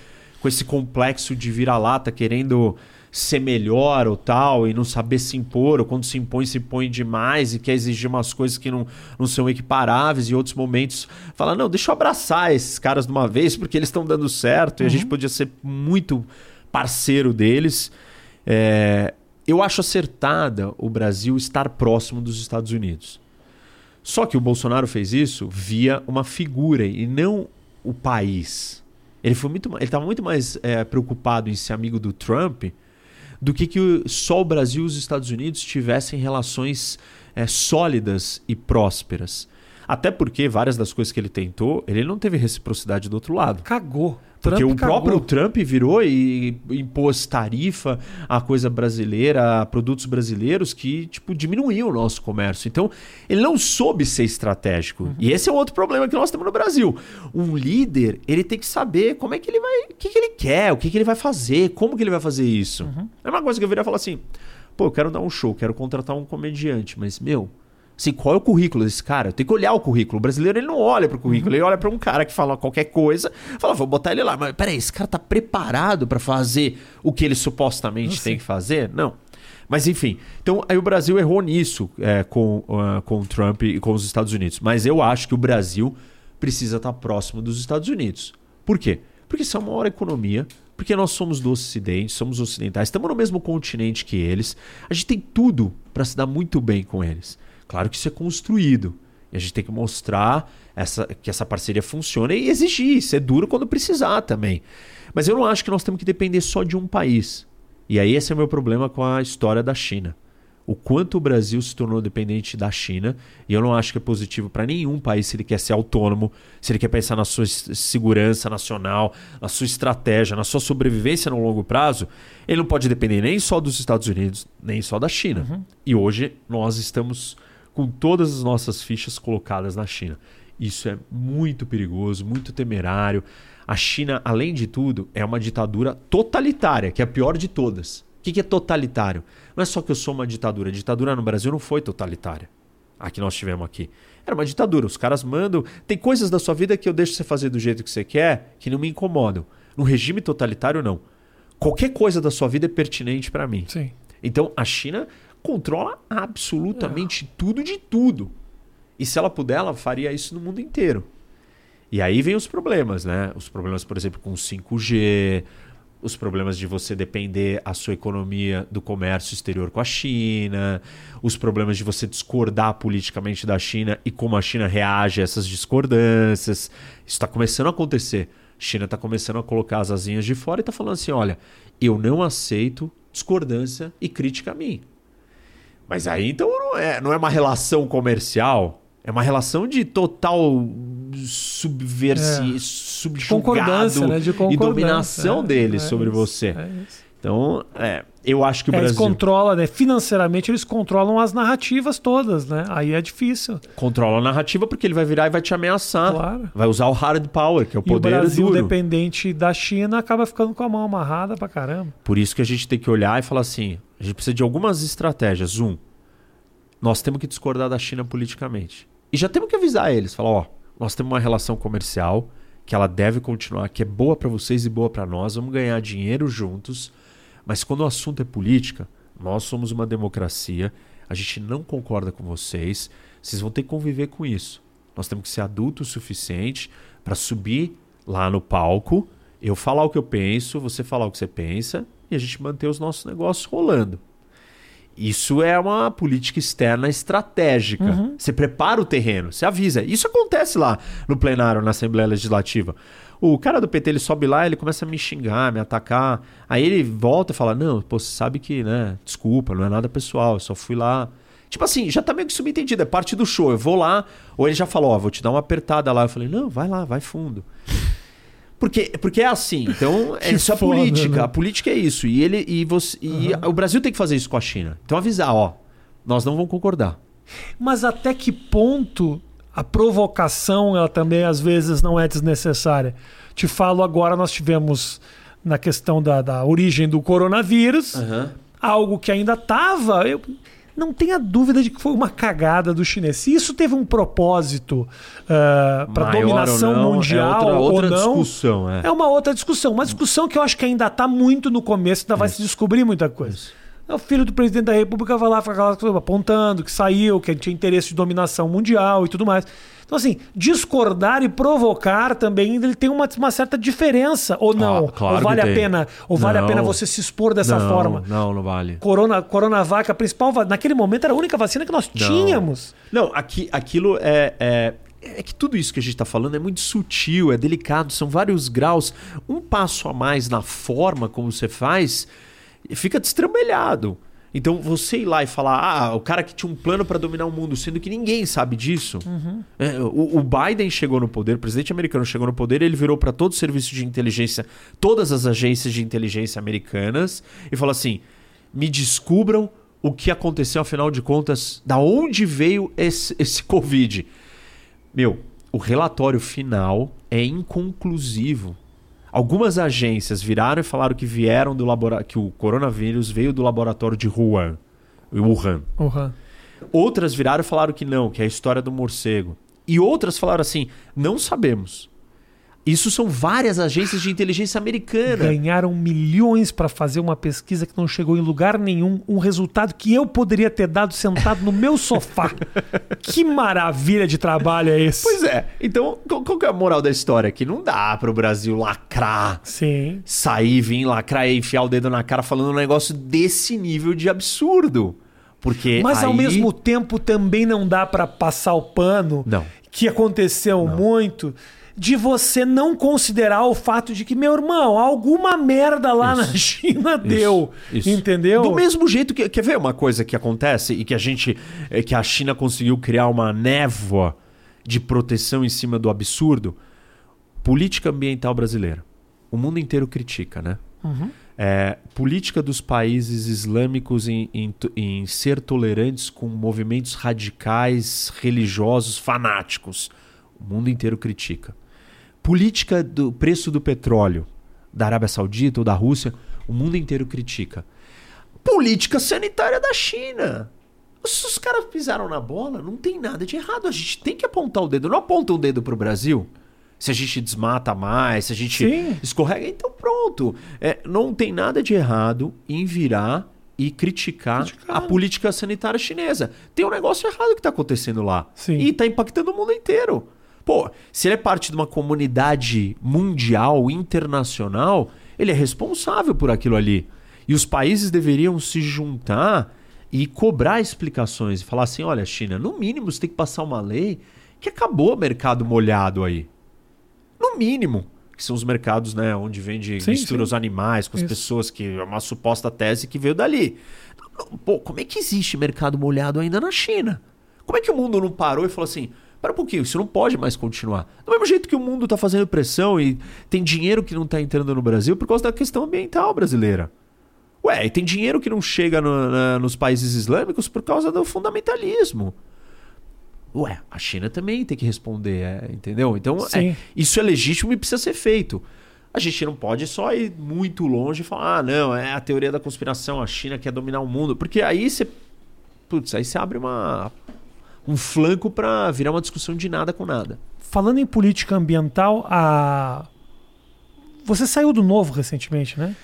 B: com esse complexo de vira-lata querendo ser melhor ou tal e não saber se impor, ou quando se impõe, se impõe demais e quer exigir umas coisas que não, não são equiparáveis, e outros momentos fala: não, deixa eu abraçar esses caras de uma vez porque eles estão dando certo uhum. e a gente uhum. podia ser muito parceiro deles. É, eu acho acertada o Brasil estar próximo dos Estados Unidos. Só que o Bolsonaro fez isso via uma figura e não o país. Ele foi muito, ele estava muito mais é, preocupado em ser amigo do Trump do que que só o Brasil e os Estados Unidos tivessem relações é, sólidas e prósperas. Até porque várias das coisas que ele tentou, ele não teve reciprocidade do outro lado.
A: Cagou.
B: Porque Trump o cagou. próprio Trump virou e impôs tarifa a coisa brasileira, a produtos brasileiros que tipo diminuiu o nosso comércio. Então, ele não soube ser estratégico. Uhum. E esse é outro problema que nós temos no Brasil. Um líder, ele tem que saber como é que ele vai, o que, que ele quer, o que, que ele vai fazer, como que ele vai fazer isso. Uhum. É uma coisa que eu viria falar assim: "Pô, eu quero dar um show, quero contratar um comediante, mas meu, Assim, qual é o currículo desse cara? Eu tenho que olhar o currículo. O brasileiro ele não olha pro currículo, ele olha para um cara que fala qualquer coisa, fala, vou botar ele lá. Mas peraí, esse cara tá preparado para fazer o que ele supostamente tem que fazer? Não. Mas enfim, então aí o Brasil errou nisso é, com, uh, com o Trump e com os Estados Unidos. Mas eu acho que o Brasil precisa estar tá próximo dos Estados Unidos. Por quê? Porque são uma maior economia, porque nós somos do Ocidente, somos ocidentais, estamos no mesmo continente que eles. A gente tem tudo para se dar muito bem com eles. Claro que isso é construído. E a gente tem que mostrar essa, que essa parceria funciona e exigir, ser duro quando precisar também. Mas eu não acho que nós temos que depender só de um país. E aí esse é o meu problema com a história da China. O quanto o Brasil se tornou dependente da China, e eu não acho que é positivo para nenhum país se ele quer ser autônomo, se ele quer pensar na sua segurança nacional, na sua estratégia, na sua sobrevivência no longo prazo, ele não pode depender nem só dos Estados Unidos, nem só da China. Uhum. E hoje nós estamos com todas as nossas fichas colocadas na China. Isso é muito perigoso, muito temerário. A China, além de tudo, é uma ditadura totalitária, que é a pior de todas. O que é totalitário? Não é só que eu sou uma ditadura. A ditadura no Brasil não foi totalitária. A que nós tivemos aqui. Era uma ditadura. Os caras mandam. Tem coisas da sua vida que eu deixo você fazer do jeito que você quer que não me incomodam. No regime totalitário, não. Qualquer coisa da sua vida é pertinente para mim.
A: Sim.
B: Então, a China controla absolutamente é. tudo de tudo. E se ela puder, ela faria isso no mundo inteiro. E aí vem os problemas, né? Os problemas, por exemplo, com 5G, os problemas de você depender a sua economia do comércio exterior com a China, os problemas de você discordar politicamente da China e como a China reage a essas discordâncias. Isso está começando a acontecer. A China está começando a colocar as asinhas de fora e está falando assim: olha, eu não aceito discordância e crítica a mim. Mas aí então não é, não é uma relação comercial. É uma relação de total subversi, é. subjugado né? e dominação é, deles é sobre isso, você. É então, é, eu acho que o
A: é,
B: Brasil...
A: Eles controlam, né? Financeiramente, eles controlam as narrativas todas, né? Aí é difícil.
B: Controla a narrativa porque ele vai virar e vai te ameaçar. Claro. Vai usar o hard power, que é o poder
A: e o Brasil,
B: duro.
A: dependente da China, acaba ficando com a mão amarrada pra caramba.
B: Por isso que a gente tem que olhar e falar assim, a gente precisa de algumas estratégias. Um, nós temos que discordar da China politicamente. E já temos que avisar eles, falar, ó, nós temos uma relação comercial que ela deve continuar, que é boa para vocês e boa para nós, vamos ganhar dinheiro juntos. Mas quando o assunto é política, nós somos uma democracia, a gente não concorda com vocês, vocês vão ter que conviver com isso. Nós temos que ser adultos o suficiente para subir lá no palco, eu falar o que eu penso, você falar o que você pensa e a gente manter os nossos negócios rolando. Isso é uma política externa estratégica. Uhum. Você prepara o terreno, você avisa. Isso acontece lá no plenário, na Assembleia Legislativa. O cara do PT ele sobe lá, ele começa a me xingar, me atacar. Aí ele volta e fala: Não, pô, você sabe que, né? Desculpa, não é nada pessoal, eu só fui lá Tipo assim, já tá meio que subentendido, é parte do show. Eu vou lá, ou ele já falou, ó, vou te dar uma apertada lá. Eu falei, não, vai lá, vai fundo. Porque, porque é assim, então é
A: Que
B: isso é a política.
A: né?
B: A política é isso. E ele e você e o Brasil tem que fazer isso com a China. Então avisar, ó, nós não vamos concordar.
A: Mas até que ponto a provocação ela também às vezes não é desnecessária? Te falo agora, nós tivemos na questão da, da origem do coronavírus, algo que ainda estava. Não tenha dúvida de que foi uma cagada do chinês. Se isso teve um propósito para
B: Maior
A: dominação
B: ou não,
A: mundial
B: é outra, outra
A: ou não,
B: discussão, é.
A: é uma outra discussão. Uma discussão que eu acho que ainda está muito no começo, ainda vai se descobrir muita coisa. É O filho do presidente da República vai lá apontando que saiu, que tinha interesse de dominação mundial e tudo mais. Então, assim, discordar e provocar também ele tem uma, uma certa diferença. Ou não?
B: Ah, claro
A: ou vale
B: que
A: a
B: tem.
A: pena, ou vale a pena você se expor dessa
B: não,
A: forma?
B: Não, não vale.
A: Corona, Coronavac, a principal, naquele momento era a única vacina que nós
B: Não.
A: tínhamos.
B: Não, aqui, aquilo é, é. É que tudo isso que a gente está falando é muito sutil, é delicado, são vários graus. Um passo a mais na forma como você faz fica destrambelhado. Então você ir lá e falar, ah, o cara que tinha um plano para dominar o mundo, sendo que ninguém sabe disso. É, o, o Biden chegou no poder, o presidente americano chegou no poder, ele virou para todo o serviço de inteligência, todas as agências de inteligência americanas, e falou assim: me descubram o que aconteceu, afinal de contas, da onde veio esse, esse Covid. Meu, o relatório final é inconclusivo. Algumas agências viraram e falaram que vieram do laboratório, que o coronavírus veio do laboratório de Wuhan. Wuhan.
A: Uhum.
B: Outras viraram e falaram que não, que é a história do morcego. E outras falaram assim: não sabemos. Isso são várias agências de inteligência americana.
A: Ganharam milhões para fazer uma pesquisa que não chegou em lugar nenhum, um resultado que eu poderia ter dado sentado no meu sofá. que maravilha de trabalho é esse?
B: Pois é. Então, qual, que é a moral da história? Que não dá para o Brasil lacrar,
A: Sim.
B: sair, vir lacrar e enfiar o dedo na cara falando um negócio desse nível de absurdo. Porque
A: Mas ao
B: aí-
A: mesmo tempo também não dá para passar o pano
B: Não.
A: que aconteceu muito de você não considerar o fato de que, meu irmão, alguma merda lá na China deu.
B: Isso.
A: Entendeu?
B: Do mesmo jeito que. Quer ver uma coisa que acontece e que a gente. é, que a China conseguiu criar uma névoa de proteção em cima do absurdo? Política ambiental brasileira. O mundo inteiro critica, né? É, política dos países islâmicos em, em, em ser tolerantes com movimentos radicais, religiosos, fanáticos. O mundo inteiro critica. Política do preço do petróleo da Arábia Saudita ou da Rússia, o mundo inteiro critica. Política sanitária da China. Se os caras pisaram na bola, não tem nada de errado. A gente tem que apontar o dedo. Não aponta o dedo pro Brasil. Se a gente desmata mais, se a gente
A: Sim.
B: escorrega, então pronto. É, não tem nada de errado em virar e criticar,
A: Criticar.
B: a política sanitária chinesa. Tem um negócio errado que está acontecendo lá.
A: Sim.
B: E está impactando o mundo inteiro. Pô, se ele é parte de uma comunidade mundial, internacional, ele é responsável por aquilo ali. E os países deveriam se juntar e cobrar explicações e falar assim: olha, China, no mínimo você tem que passar uma lei que acabou o mercado molhado aí. No mínimo. Que são os mercados, né, onde vende
A: Sim,
B: mistura
A: sim.
B: os animais com as
A: Isso.
B: pessoas, que é uma suposta tese que veio dali. Pô, como é que existe mercado molhado ainda na China? Como é que o mundo não parou e falou assim: para um pouquinho, isso não pode mais continuar? Do mesmo jeito que o mundo está fazendo pressão e tem dinheiro que não está entrando no Brasil por causa da questão ambiental brasileira. Ué, e tem dinheiro que não chega no- na- nos países islâmicos por causa do fundamentalismo. Ué, a China também tem que responder, é, entendeu? Então, é, isso é legítimo e precisa ser feito. A gente não pode só ir muito longe e falar, ah, não, é a teoria da conspiração, a China quer dominar o mundo. Porque aí você. Putz, aí você abre uma, um flanco pra virar uma discussão de nada com nada.
A: Falando em política ambiental, a. Você saiu do novo recentemente, né?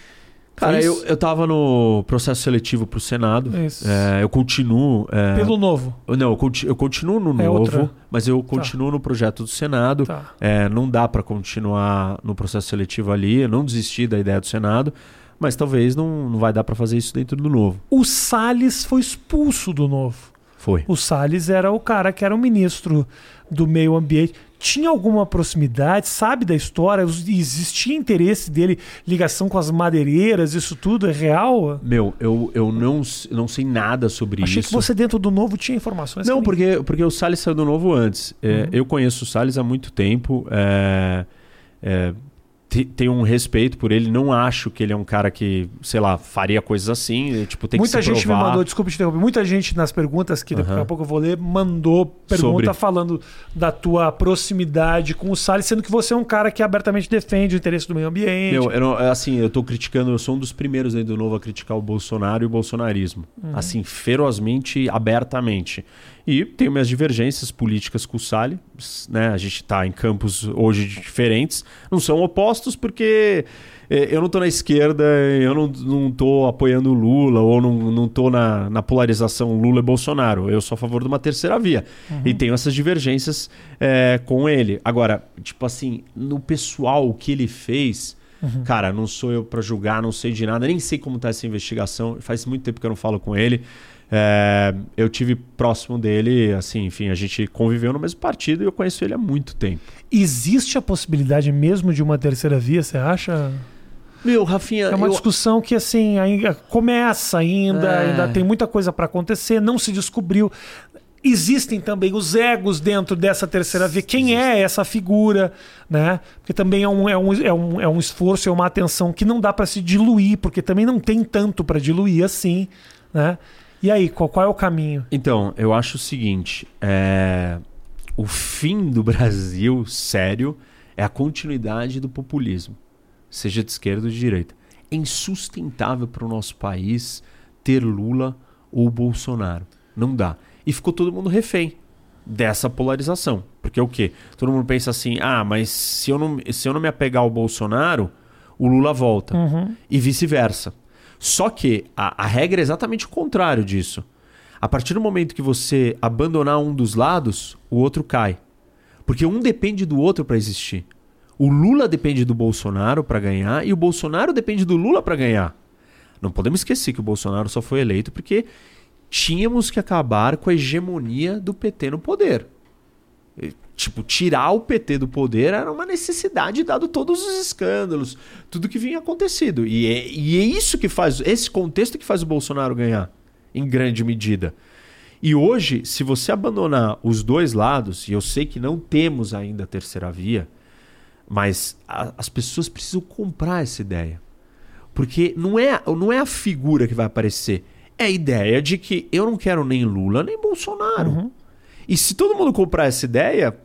B: Cara,
A: Foi
B: eu,
A: isso?
B: eu tava no processo seletivo pro Senado.
A: Isso.
B: É, eu continuo. é,
A: Pelo novo.
B: Não, eu, conti- eu continuo no
A: É
B: novo,
A: outra.
B: mas eu continuo no projeto do Senado.
A: Tá.
B: É, não dá para continuar no processo seletivo ali, eu não desisti da ideia do Senado, mas talvez não, não vai dar para fazer isso dentro do novo.
A: O Salles foi expulso do novo.
B: Foi.
A: O Salles era o cara que era o ministro do meio ambiente. tinha alguma proximidade, sabe da história? Existia interesse dele, ligação com as madeireiras, isso tudo é real?
B: Meu, eu, eu não, não sei nada sobre
A: Achei
B: isso.
A: Achei que você dentro do Novo tinha informações.
B: Não, porque, porque o Salles saiu do Novo antes. É, uhum. Eu conheço o Salles há muito tempo. É, é, tenho um respeito por ele, não acho que ele é um cara que, sei lá, faria coisas assim, tipo, tem
A: Muita
B: que
A: gente
B: provar.
A: me mandou, desculpa te interromper, muita gente nas perguntas, que daqui a pouco eu vou ler, mandou pergunta Sobre... falando da tua proximidade com o Salles, sendo que você é um cara que abertamente defende o interesse do meio ambiente.
B: Meu, eu não, assim, eu tô criticando, eu sou um dos primeiros aí do novo a criticar o Bolsonaro e o bolsonarismo. Uhum. Assim, ferozmente, abertamente. E tenho minhas divergências políticas com o Salles, né? A gente está em campos hoje diferentes, não são opostos porque é, eu não estou na esquerda, eu não, não tô apoiando o Lula ou não, tô na, na polarização Lula e Bolsonaro. Eu sou a favor de uma terceira via. Uhum. E tenho essas divergências é, com ele. Agora, tipo assim, no pessoal, o que ele fez. Uhum. Cara, não sou eu para julgar, não sei de nada, nem sei como está essa investigação. Faz muito tempo que eu não falo com ele. É, eu tive próximo dele, assim, enfim, a gente conviveu no mesmo partido e eu conheço ele há muito tempo.
A: Existe a possibilidade mesmo de uma terceira via, você acha?
B: Meu, Rafinha.
A: É uma eu... discussão que, assim, ainda começa ainda, é... ainda tem muita coisa para acontecer, não se descobriu. Existem também os egos dentro dessa terceira via. Quem é essa figura? Né? Porque também é um, é, um, é, um, é um esforço, é uma atenção que não dá para se diluir, porque também não tem tanto para diluir assim. Né? E aí, qual, qual é o caminho?
B: Então, eu acho o seguinte: é... o fim do Brasil, sério, é a continuidade do populismo, seja de esquerda ou de direita. É insustentável para o nosso país ter Lula ou Bolsonaro. Não dá. E ficou todo mundo refém dessa polarização. Porque o quê? Todo mundo pensa assim: ah, mas se eu não, se eu não me apegar ao Bolsonaro, o Lula volta. Uhum. E vice-versa. Só que a, a regra é exatamente o contrário disso. A partir do momento que você abandonar um dos lados, o outro cai. Porque um depende do outro para existir. O Lula depende do Bolsonaro para ganhar e o Bolsonaro depende do Lula para ganhar. Não podemos esquecer que o Bolsonaro só foi eleito porque tínhamos que acabar com a hegemonia do PT no poder tipo, tirar o PT do poder era uma necessidade, dado todos os escândalos, tudo que vinha acontecido. E é, e é isso que faz, esse contexto que faz o Bolsonaro ganhar, em grande medida. E hoje, se você abandonar os dois lados, e eu sei que não temos ainda a terceira via, mas a, as pessoas precisam comprar essa ideia. Porque não é, não é a figura que vai aparecer, é a ideia de que eu não quero nem Lula nem Bolsonaro. Uhum. E se todo mundo comprar essa ideia,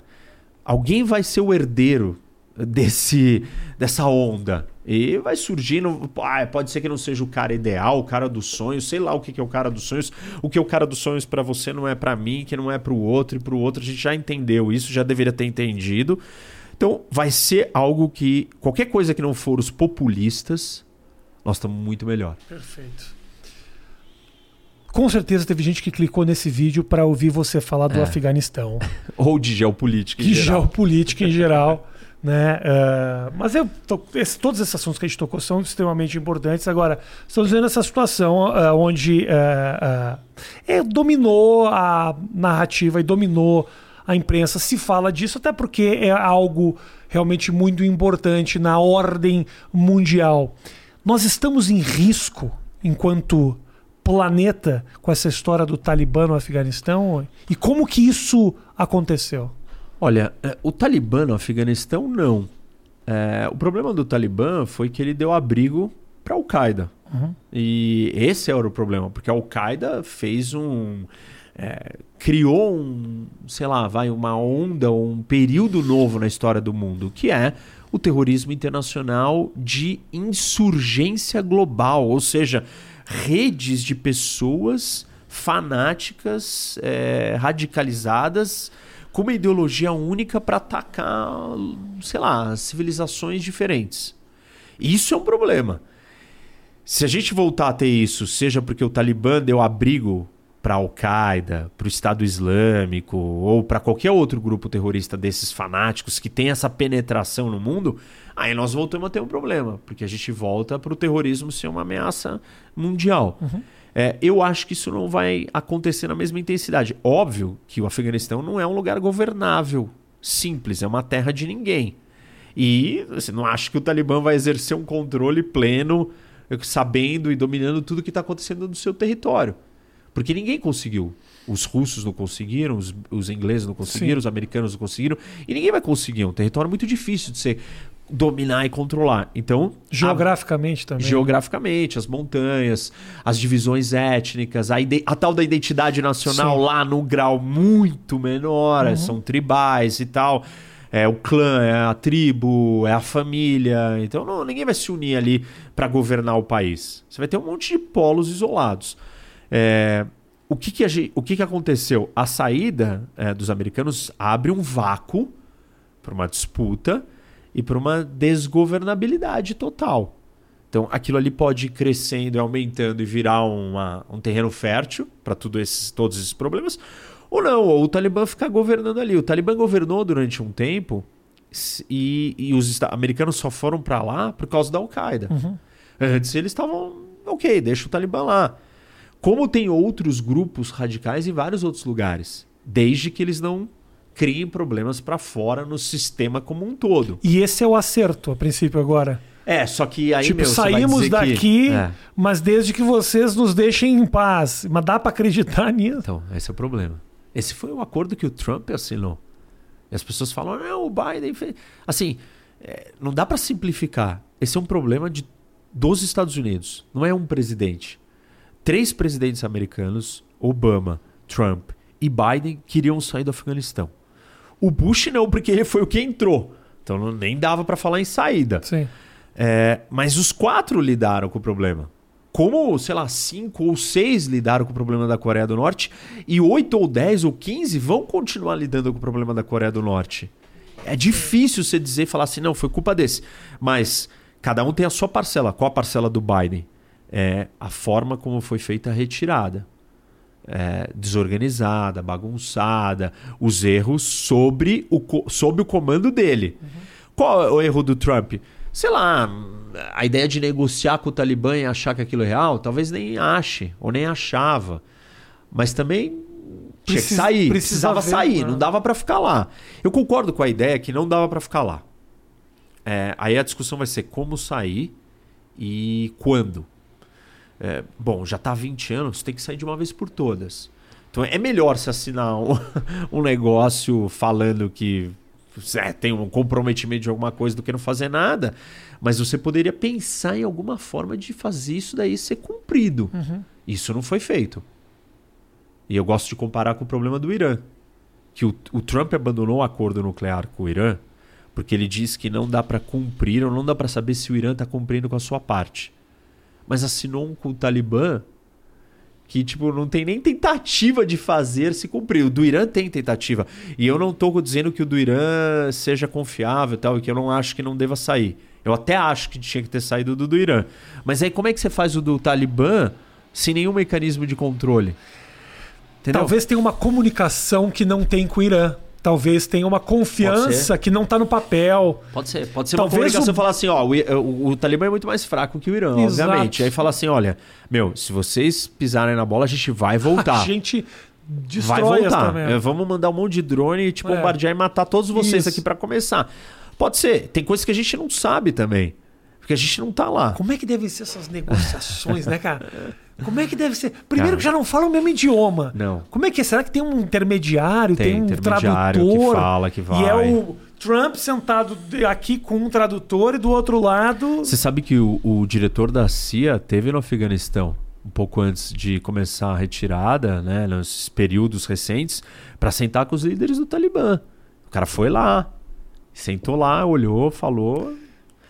B: alguém vai ser o herdeiro desse dessa onda. E vai surgindo. Ah, pode ser que não seja o cara ideal, o cara dos sonhos, sei lá o que é o cara dos sonhos. O que é o cara dos sonhos para você não é para mim, que não é para o outro, e para o outro a gente já entendeu isso, já deveria ter entendido. Então vai ser algo que. Qualquer coisa que não for os populistas, nós estamos muito melhor.
A: Perfeito. Com certeza teve gente que clicou nesse vídeo para ouvir você falar do é. Afeganistão.
B: Ou de geopolítica em de
A: geral. geopolítica em geral. né? Uh, mas eu, esse, todos esses assuntos que a gente tocou são extremamente importantes. Agora, estamos vendo essa situação uh, onde uh, é, dominou a narrativa e dominou a imprensa. Se fala disso, até porque é algo realmente muito importante na ordem mundial. Nós estamos em risco enquanto planeta com essa história do Talibã no Afeganistão? E como que isso aconteceu?
B: Olha, é, o Talibã no Afeganistão, não. É, o problema do Talibã foi que ele deu abrigo para a Al-Qaeda. Uhum. E esse era o problema, porque a Al-Qaeda fez um. É, criou um, sei lá, vai, uma onda, um período novo na história do mundo, que é o terrorismo internacional de insurgência global. Ou seja, redes de pessoas fanáticas, é, radicalizadas, com uma ideologia única para atacar, sei lá, civilizações diferentes. Isso é um problema. Se a gente voltar a ter isso, seja porque o Talibã deu abrigo para a Al-Qaeda, para o Estado Islâmico ou para qualquer outro grupo terrorista desses fanáticos que tem essa penetração no mundo, aí nós voltamos a ter um problema, porque a gente volta para o terrorismo ser uma ameaça mundial. Uhum. É, eu acho que isso não vai acontecer na mesma intensidade. Óbvio que o Afeganistão não é um lugar governável Simples, é uma terra de ninguém. E você não acha que o Talibã vai exercer um controle pleno, sabendo e dominando tudo que está acontecendo no seu território? Porque ninguém conseguiu. Os russos não conseguiram, os, os ingleses não conseguiram, Sim. os americanos não conseguiram. E ninguém vai conseguir. É um território muito difícil de ser dominar e controlar. Então,
A: geograficamente a, também.
B: Geograficamente, as montanhas, as divisões étnicas, a, a tal da identidade nacional Sim. lá no grau muito menor, uhum. são tribais e tal. É o clã, é a tribo, é a família. Então não, ninguém vai se unir ali para governar o país. Você vai ter um monte de polos isolados. É, o que, que, a, o que, que aconteceu? A saída é, dos americanos abre um vácuo para uma disputa e para uma desgovernabilidade total. Então, aquilo ali pode ir crescendo e aumentando e virar uma, um terreno fértil para esses, todos esses problemas. Ou não, ou o Talibã ficar governando ali. O Talibã governou durante um tempo e, e os americanos só foram para lá por causa da Al-Qaeda. Uhum. Antes eles estavam, ok, deixa o Talibã lá. Como tem outros grupos radicais em vários outros lugares, desde que eles não criem problemas para fora no sistema como um todo.
A: E esse é o acerto, a princípio, agora.
B: É, só que aí,
A: tipo, meu, saímos daqui, que... é. mas desde que vocês nos deixem em paz. Mas dá para acreditar nisso?
B: Então, esse é o problema. Esse foi o acordo que o Trump assinou. E as pessoas falam, não, o Biden fez... Assim, é, não dá para simplificar. Esse é um problema de, dos Estados Unidos. Não é um presidente. Três presidentes americanos, Obama, Trump e Biden, queriam sair do Afeganistão. O Bush não, porque ele foi o que entrou. Então não, nem dava para falar em saída.
A: Sim.
B: É, mas os quatro lidaram com o problema. Como, sei lá, cinco ou seis lidaram com o problema da Coreia do Norte e oito ou dez ou quinze vão continuar lidando com o problema da Coreia do Norte. É difícil você dizer e falar assim, não, foi culpa desse. Mas cada um tem a sua parcela. Qual a parcela do Biden? É a forma como foi feita a retirada é, desorganizada, bagunçada, os erros sobre o, sob o comando dele. Uhum. Qual é o erro do Trump? Sei lá, a ideia de negociar com o Talibã e achar que aquilo é real, talvez nem ache, ou nem achava. Mas também tinha que sair, precisava sair, não dava para ficar lá. Eu concordo com a ideia que não dava para ficar lá. É, aí a discussão vai ser como sair e quando. É, bom, já está há 20 anos, tem que sair de uma vez por todas. Então é melhor se assinar um, um negócio falando que é, tem um comprometimento de alguma coisa do que não fazer nada. Mas você poderia pensar em alguma forma de fazer isso daí ser cumprido. Uhum. Isso não foi feito. E eu gosto de comparar com o problema do Irã. Que o, o Trump abandonou o acordo nuclear com o Irã porque ele diz que não dá para cumprir ou não dá para saber se o Irã está cumprindo com a sua parte mas assinou um com o Talibã que tipo não tem nem tentativa de fazer se cumprir. O do Irã tem tentativa. E eu não estou dizendo que o do Irã seja confiável tal, e que eu não acho que não deva sair. Eu até acho que tinha que ter saído do do Irã. Mas aí como é que você faz o do Talibã sem nenhum mecanismo de controle?
A: Entendeu? Talvez tenha uma comunicação que não tem com o Irã. Talvez tenha uma confiança que não está no papel.
B: Pode ser. Pode ser Talvez uma comunicação o... falar assim, ó, o, o, o, Talibã é muito mais fraco que o Irã, Exato. obviamente. Aí fala assim, olha, meu, se vocês pisarem na bola, a gente vai voltar.
A: a gente vai voltar.
B: É, vamos mandar um monte de drone e te é. bombardear e matar todos vocês Isso. aqui para começar. Pode ser. Tem coisas que a gente não sabe também. Porque a gente não tá lá.
A: Como é que devem ser essas negociações, né, cara? Como é que deve ser? Primeiro cara, que já não falam o mesmo idioma.
B: Não.
A: Como é que é? Será que tem um intermediário, tem, tem um intermediário tradutor?
B: que fala que vai.
A: E é o Trump sentado aqui com um tradutor e do outro lado.
B: Você sabe que o, o diretor da CIA teve no Afeganistão um pouco antes de começar a retirada, né, nos períodos recentes, para sentar com os líderes do Talibã. O cara foi lá, sentou lá, olhou, falou,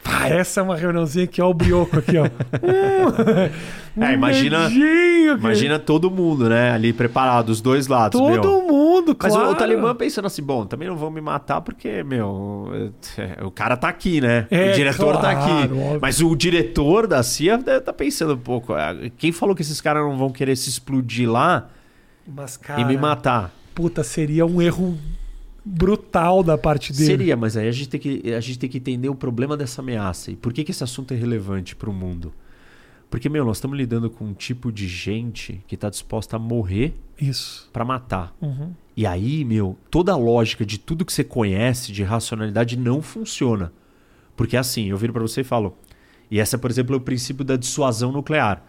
A: ah, essa é uma reuniãozinha que é o brioco aqui, ó.
B: é, imagina, medinho, imagina todo mundo, né? Ali preparado, os dois lados.
A: Todo
B: meu.
A: mundo,
B: Mas
A: claro.
B: o, o, Talibã pensando assim, bom, também não vão me matar porque, meu, é, o cara tá aqui, né? É, o diretor claro, tá aqui. Óbvio. Mas o diretor da CIA tá pensando um pouco. É, quem falou que esses caras não vão querer se explodir lá
A: Mas, cara,
B: e me matar?
A: Puta, seria um erro brutal da parte dele.
B: Seria, mas aí a gente tem que, a gente tem que entender o problema dessa ameaça e por que, que esse assunto é relevante para o mundo. Porque, meu, nós estamos lidando com um tipo de gente que está disposta a morrer
A: isso
B: para matar.
A: Uhum.
B: E aí, meu, toda a lógica de tudo que você conhece de racionalidade não funciona. Porque assim, eu viro para você e falo. E essa, por exemplo, é o princípio da dissuasão nuclear.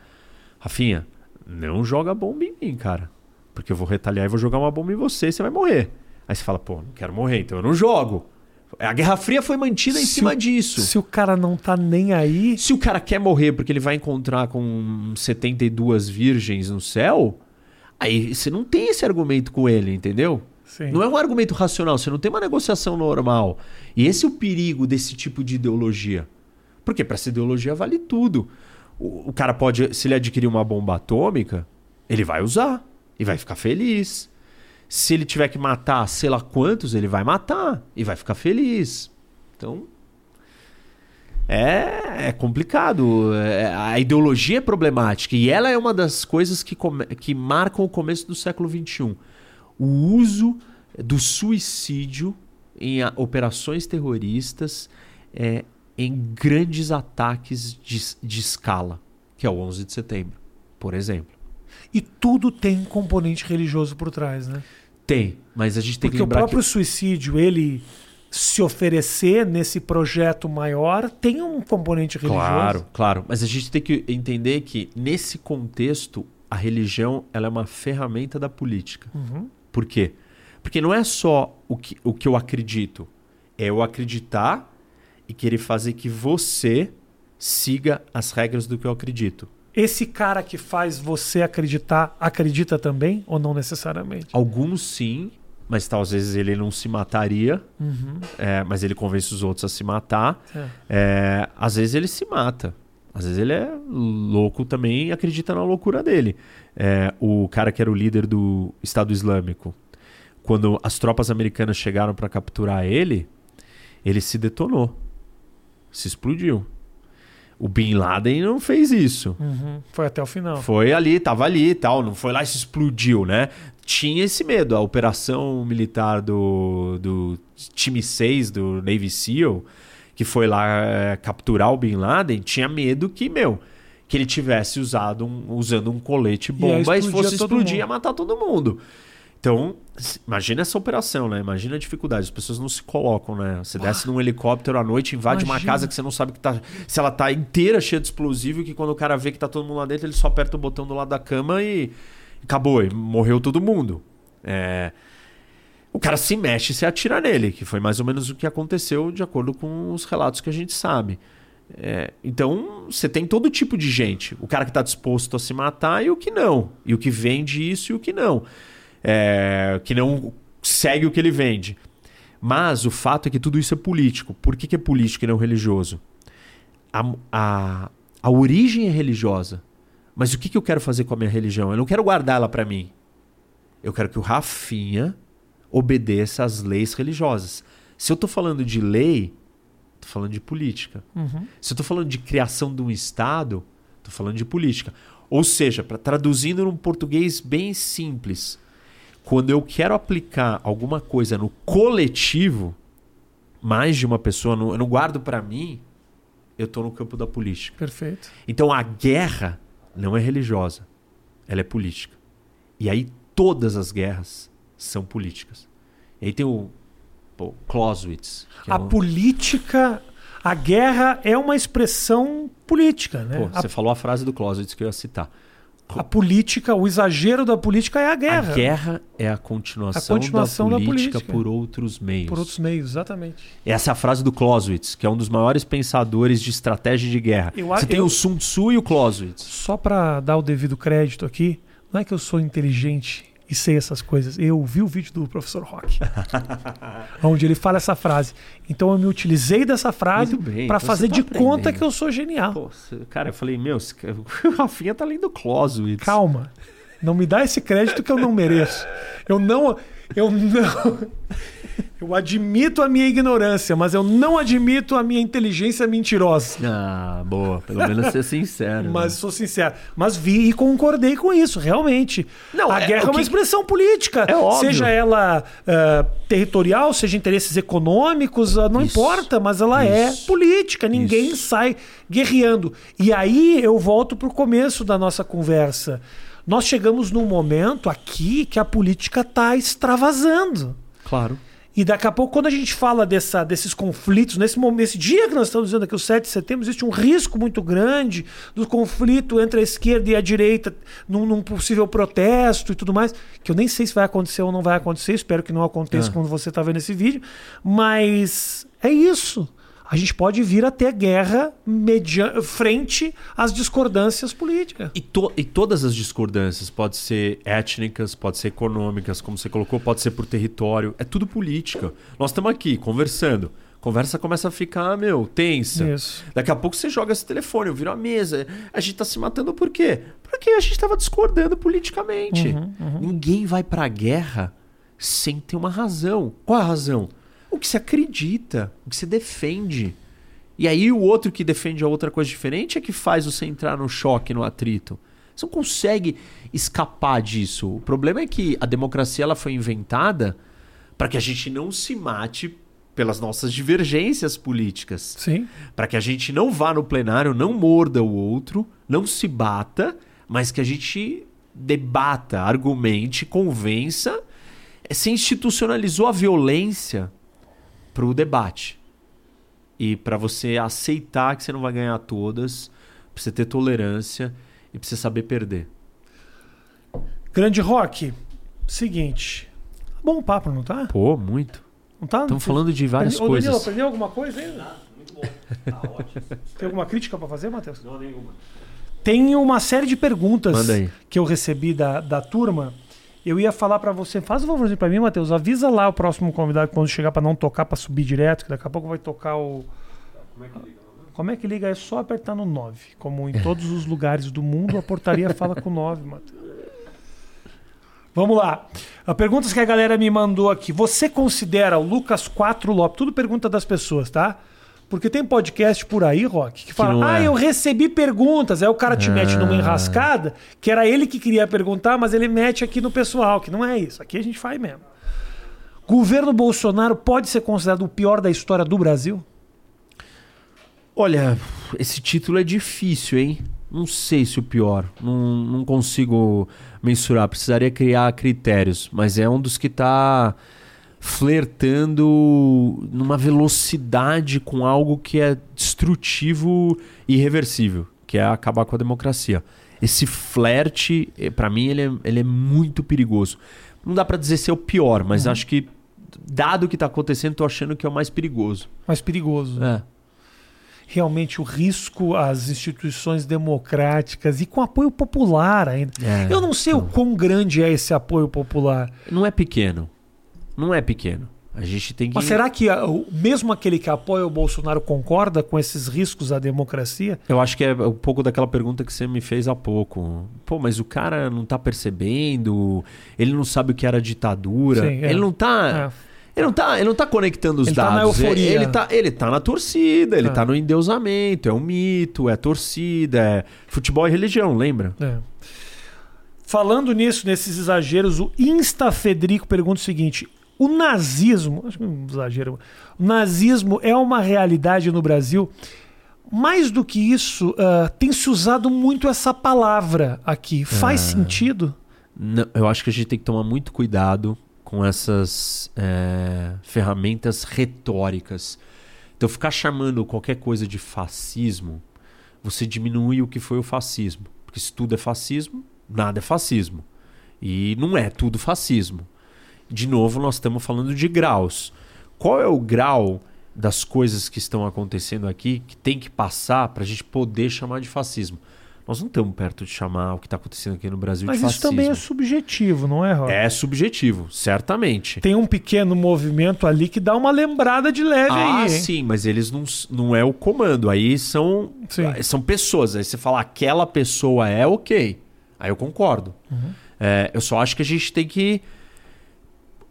B: Rafinha, não joga bomba em mim, cara. Porque eu vou retaliar e vou jogar uma bomba em você e você vai morrer. Aí você fala, pô, não quero morrer, então eu não jogo. A Guerra Fria foi mantida
A: Se
B: em cima
A: o-
B: disso.
A: Se o cara não tá nem aí.
B: Se o cara quer morrer porque ele vai encontrar com 72 virgens no céu, aí você não tem esse argumento com ele, entendeu?
A: Sim.
B: Não é um argumento racional, você não tem uma negociação normal. E esse é o perigo desse tipo de ideologia. Porque para essa ideologia vale tudo. O, o cara pode, se ele adquirir uma bomba atômica, ele vai usar e vai ficar feliz. Se ele tiver que matar sei lá quantos, ele vai matar e vai ficar feliz. Então, é, é complicado. É- a ideologia é problemática. E ela é uma das coisas que, come- que marcam o começo do século XXI. O uso do suicídio em operações terroristas é, em grandes ataques de, de escala, que é o 11 de setembro, por exemplo.
A: E tudo tem um componente religioso por trás, né?
B: Tem, mas a gente tem
A: Porque
B: que
A: o
B: lembrar
A: próprio
B: que...
A: suicídio, ele se oferecer nesse projeto maior, tem um componente religioso.
B: Claro, claro. Mas a gente tem que entender que, nesse contexto, a religião ela é uma ferramenta da política.
A: Uhum.
B: Por quê? Porque não é só o que, o que eu acredito. É eu acreditar e querer fazer que você siga as regras do que eu acredito.
A: Esse cara que faz você acreditar, acredita também ou não necessariamente?
B: Alguns sim, mas tal, às vezes ele não se mataria,
A: Uhum.
B: é, mas ele convence os outros a se matar.
A: É.
B: É, às vezes ele se mata. Às vezes ele é louco também e acredita na loucura dele. É, o cara que era o líder do Estado Islâmico, quando as tropas americanas chegaram para capturar ele, ele se detonou. Se explodiu. O Bin Laden não fez isso.
A: Uhum. Foi até o final.
B: Foi ali, tava ali e tal, não foi lá e se explodiu, né? Tinha esse medo. A operação militar do, do time 6 do Navy SEAL, que foi lá é, capturar o Bin Laden, tinha medo que, meu, que ele tivesse usado um, usando um colete bomba e,
A: explodia
B: fosse explodir e matar todo mundo. Então, imagina essa operação, né? Imagina a dificuldade. As pessoas não se colocam, né? Você desce num helicóptero à noite, invade uma
A: Imagina.
B: casa que você não sabe que tá, se ela tá inteira cheia de explosivo, e que quando o cara vê que tá todo mundo lá dentro, ele só aperta o botão do lado da cama e acabou, e morreu todo mundo. É, O cara se mexe e se atira nele, que foi mais ou menos o que aconteceu de acordo com os relatos que a gente sabe. É, então, você tem todo tipo de gente. O cara que está disposto a se matar e o que não. E o que vende isso e o que não. É, que não segue o que ele vende. Mas o fato é que tudo isso é político. Por que, que é político e não religioso? A, a, a origem é religiosa. Mas o que, que eu quero fazer com a minha religião? Eu não quero guardar ela para mim. Eu quero que o Rafinha obedeça às leis religiosas. Se eu estou falando de lei, estou falando de política.
A: Uhum.
B: Se eu estou falando de criação de um Estado, estou falando de política. Ou seja, para traduzindo num português bem simples, quando eu quero aplicar alguma coisa no coletivo, mais de uma pessoa, não- eu não guardo para mim, eu estou no campo da política.
A: Perfeito.
B: Então a guerra não é religiosa, ela é política. E aí todas as guerras são políticas. E aí tem o pô, Clausewitz. é
A: A
B: um-
A: política, a guerra é uma expressão política, né?
B: Pô,
A: a,
B: você falou a frase do Clausewitz que eu ia citar.
A: A política, o exagero da política é a guerra.
B: A guerra é a continuação,
A: A continuação
B: da,
A: da
B: política
A: política.
B: por outros meios.
A: Por outros meios, exatamente.
B: Essa é a frase do Clausewitz, que é um dos maiores pensadores de estratégia de guerra.
A: Eu-
B: Você tem
A: eu-
B: o Sun Tzu e o Clausewitz.
A: Só para dar o devido crédito aqui, não é que eu sou inteligente e sei essas coisas. Eu vi o vídeo do professor Rock, onde ele fala essa frase. Então eu me utilizei dessa frase para
B: então
A: fazer
B: tá
A: de conta que eu sou genial.
B: Pô, cara, eu falei, meu, o Rafinha tá lendo Clausewitz.
A: Calma. Não me dá esse crédito que eu não mereço. Eu não. Eu não. Eu admito a minha ignorância, mas eu não admito a minha inteligência mentirosa.
B: Ah, boa. Pelo menos ser sincero.
A: Mas
B: né?
A: sou sincero. Mas vi e concordei com isso, realmente.
B: Não,
A: a
B: é-
A: guerra é, uma
B: que-
A: expressão política.
B: É óbvio.
A: Seja ela ah, territorial, seja interesses econômicos, ah, não
B: Isso.
A: importa, mas ela
B: Isso.
A: é política. Ninguém
B: Isso.
A: sai guerreando. E aí eu volto para o começo da nossa conversa. nós chegamos num momento aqui que a política está extravasando.
B: Claro.
A: E daqui a pouco, quando a gente fala dessa, desses conflitos, nesse, momento, nesse dia que nós estamos dizendo aqui, o 7 de setembro, existe um risco muito grande do conflito entre a esquerda e a direita num, num possível protesto e tudo mais, que eu nem sei se vai acontecer ou não vai acontecer, espero que não aconteça
B: É.
A: quando você está vendo esse vídeo, mas é isso. A gente pode vir a ter guerra media- frente às discordâncias políticas.
B: E, to- e todas as discordâncias, pode ser étnicas, pode ser econômicas, como você colocou, pode ser por território, é tudo política. Nós estamos aqui conversando. Conversa começa a ficar, meu, tensa.
A: Isso.
B: Daqui a pouco você joga esse telefone, eu viro a mesa. A gente tá se matando por quê? Porque a gente tava discordando politicamente. Ninguém vai pra guerra sem ter uma razão. Qual a razão? O que você acredita, o que você defende. E aí o outro que defende a outra coisa diferente é que faz você entrar no choque, no atrito. Você não consegue escapar disso. O problema é que a democracia ela foi inventada para que a gente não se mate pelas nossas divergências políticas
A: Sim.
B: para que a gente não vá no plenário, não morda o outro, não se bata, mas que a gente debata, argumente, convença. Se institucionalizou a violência para o debate. E para você aceitar que você não vai ganhar todas, pra você ter tolerância e pra você saber perder.
A: Grande Rock, seguinte. Tá Bom papo, não tá?
B: Pô, muito.
A: Não tá?
B: Estamos falando de várias
A: Ô, Danilo,
B: coisas.
A: aprendeu alguma coisa ainda?
C: Muito bom. Tá ótimo.
A: Tem alguma crítica pra fazer, Matheus?
C: Não, nenhuma.
A: Tem uma série de perguntas que eu recebi da, da turma. Eu ia falar pra você, faz um favorzinho pra mim, Matheus, avisa lá o próximo convidado quando chegar pra não tocar, pra subir direto, que daqui a pouco vai tocar o...
C: Como é que liga?
A: Como é que liga? É só apertar no 9. Como em todos os lugares do mundo, a portaria fala com 9, Matheus. Vamos lá. A perguntas que a galera me mandou aqui. Você considera o Lucas 4 Lopes? Tudo pergunta das pessoas, tá? Porque tem podcast por aí, Rock, que fala:
B: não
A: Ah,
B: é.
A: eu recebi perguntas. Aí o cara te mete numa
B: Ah.
A: enrascada, que era ele que queria perguntar, mas ele mete aqui no pessoal, que não é isso. Aqui a gente faz mesmo. Governo Bolsonaro pode ser considerado o pior da história do Brasil?
B: Olha, esse título é difícil, hein? Não sei se o pior. Não, não consigo mensurar. Precisaria criar critérios. Mas é um dos que tá flertando numa velocidade com algo que é destrutivo e irreversível, que é acabar com a democracia. Esse flerte, eh, pra mim, ele é, ele é muito perigoso. Não dá pra dizer se é o pior, mas acho que, dado o que tá acontecendo, tô achando que é o mais perigoso.
A: Mais perigoso.
B: É.
A: realmente o risco às instituições democráticas e com apoio popular ainda.
B: É,
A: Eu não sei o quão grande é esse apoio popular.
B: Não é pequeno. Não é pequeno. A gente tem que.
A: Mas será que ah, o- mesmo aquele que apoia o Bolsonaro concorda com esses riscos à democracia?
B: Eu acho que é um pouco daquela pergunta que você me fez há pouco. Pô, mas o cara não tá percebendo, ele não sabe o que era ditadura,
A: Sim, é.
B: ele não tá.
A: É.
B: Ele não, tá, ele não tá conectando os
A: Ele tá
B: dados.
A: na euforia.
B: Ele tá, ele tá na torcida, ele
A: É.
B: tá no endeusamento, é um mito, é torcida, é futebol e religião, lembra?
A: É. Falando nisso, nesses exageros, o Insta Federico pergunta o seguinte: o nazismo, acho que é um exagero, o nazismo é uma realidade no Brasil? Mais do que isso, ah, tem se usado muito essa palavra aqui. Faz
B: Ah.
A: sentido?
B: Não, eu acho que a gente tem que tomar muito cuidado com essas é, ferramentas retóricas. Então, ficar chamando qualquer coisa de fascismo, você diminui o que foi o fascismo. Porque se tudo é fascismo, nada é fascismo. E não é tudo fascismo. De novo, nós estamos falando de graus. Qual é o grau das coisas que estão acontecendo aqui que tem que passar para a gente poder chamar de fascismo? Nós não estamos perto de chamar o que está acontecendo aqui no Brasil
A: Mas
B: de
A: isso
B: fascismo.
A: também é subjetivo, não é, Rob?
B: É subjetivo, certamente.
A: Tem um pequeno movimento ali que dá uma lembrada de leve
B: Ah,
A: aí. hein?
B: sim, mas eles não, não é o comando. Aí são,
A: Sim.
B: ah, são pessoas. Aí você fala aquela pessoa é ok. Aí eu concordo.
A: Uhum.
B: É, eu só acho que a gente tem que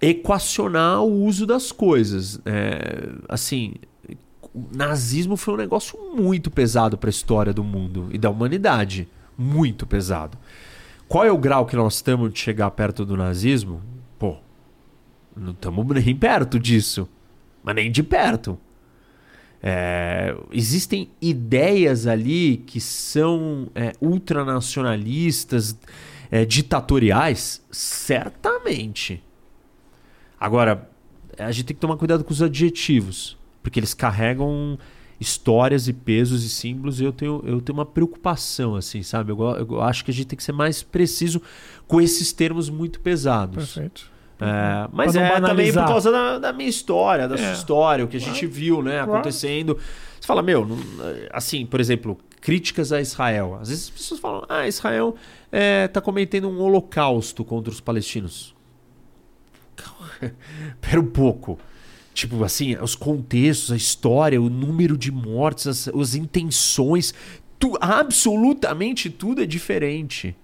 B: equacionar o uso das coisas. É, assim, o nazismo foi um negócio muito pesado para a história do mundo e da humanidade. Muito pesado. Qual é o grau que nós estamos de chegar perto do nazismo? Pô, não estamos nem perto disso. Mas nem de perto. É, existem ideias ali que são é, ultranacionalistas, é, ditatoriais, certamente. Agora, a gente tem que tomar cuidado com os adjetivos, porque eles carregam histórias e pesos e símbolos e eu tenho, eu tenho uma preocupação, assim, sabe? Eu, eu acho que a gente tem que ser mais preciso com esses termos muito pesados.
A: Perfeito.
B: É, mas é também por causa da, da minha história, da sua
A: É.
B: história, o que a gente viu, né,
A: Claro.
B: acontecendo. Você fala, meu, assim, por exemplo, críticas a Israel. Às vezes as pessoas falam, ah, Israel está cometendo um holocausto contra os palestinos. Pera um pouco. Tipo, assim, os contextos, a história, o número de mortes, as, as intenções, tu- absolutamente tudo é diferente.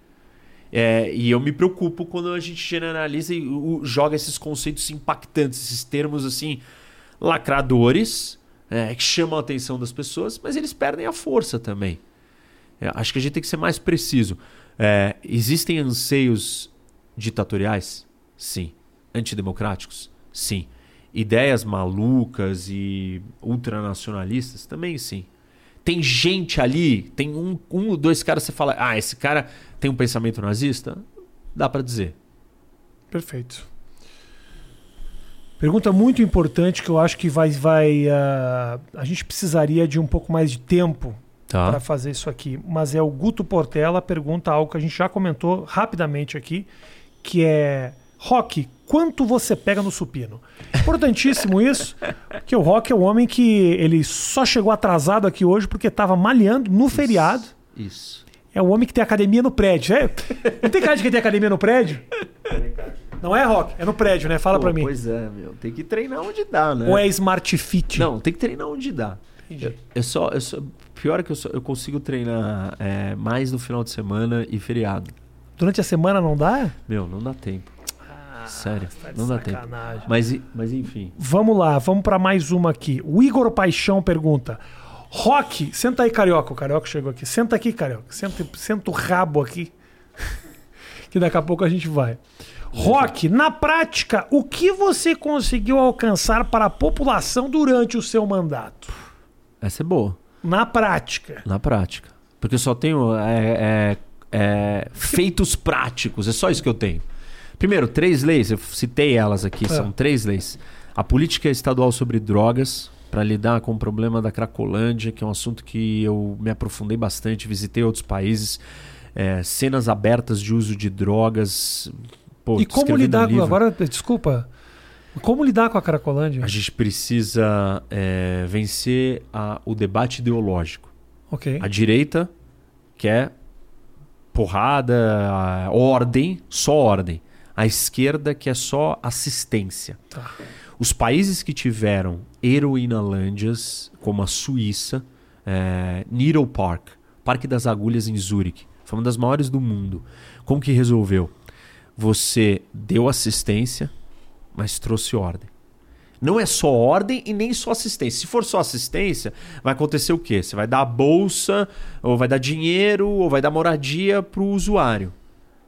B: É, e eu me preocupo quando a gente generaliza e o- joga esses conceitos impactantes, esses termos assim, lacradores, é, que chamam a atenção das pessoas, mas eles perdem a força também. É, acho que a gente tem que ser mais preciso. É, existem anseios ditatoriais? Sim. Antidemocráticos? Sim. Ideias malucas e ultranacionalistas? Também sim. Tem gente ali, tem um, um ou dois caras que você fala, ah, esse cara tem um pensamento nazista? Dá pra dizer.
A: Perfeito. Pergunta muito importante que eu acho que vai. vai ah, a gente precisaria de um pouco mais de tempo
B: Tá.
A: para fazer isso aqui. Mas é o Guto Portela pergunta algo que a gente já comentou rapidamente aqui, que é Rock, quanto você pega no supino? Importantíssimo isso, porque o Rock é o homem que ele só chegou atrasado aqui hoje porque estava malhando no feriado.
B: Isso.
A: É o homem que tem academia no prédio. É? Não tem cara de quem tem academia no prédio? Não é, Rock? É no prédio, né? Fala
B: Pô,
A: pra mim.
B: Pois é, meu. Tem que treinar onde dá, né?
A: Ou é Smart Fit?
B: Não, tem que treinar onde dá.
A: Entendi.
B: Eu, eu só, eu só- pior é que eu, só, eu consigo treinar é, mais no final de semana e feriado.
A: Durante a semana não dá?
B: Meu, não dá tempo. Sério,
A: tá
B: não dá tempo. Mas, mas enfim.
A: Vamos lá, vamos pra mais uma aqui. O Igor Paixão pergunta: Rock, senta aí, carioca. O carioca chegou aqui. Senta aqui, carioca. Senta, senta o rabo aqui. que daqui a pouco a gente vai. Rock, na prática, o que você conseguiu alcançar para a população durante o seu mandato?
B: Essa é boa,
A: Na prática.
B: na prática. Porque eu só tenho é, é, é, feitos práticos, é só isso que eu tenho. Primeiro, três leis, eu citei elas aqui, são três leis. A política estadual sobre drogas, para lidar com o problema da Cracolândia, que é um assunto que eu me aprofundei bastante, visitei outros países, é, cenas abertas de uso de drogas. Pô,
A: e como lidar com. Agora, desculpa. Como lidar com a Cracolândia?
B: A gente precisa é, vencer a- o debate ideológico.
A: Ok.
B: A direita quer porrada, a- ordem, só ordem. A esquerda quer só assistência.
A: Tá.
B: Os países que tiveram heroinalândias, como a Suíça, é, Needle Park, Parque das Agulhas em Zurique, foi uma das maiores do mundo. Como que resolveu? Você deu assistência, mas trouxe ordem. Não é só ordem e nem só assistência. Se for só assistência, vai acontecer o quê? Você vai dar a bolsa, ou vai dar dinheiro, ou vai dar moradia para o usuário.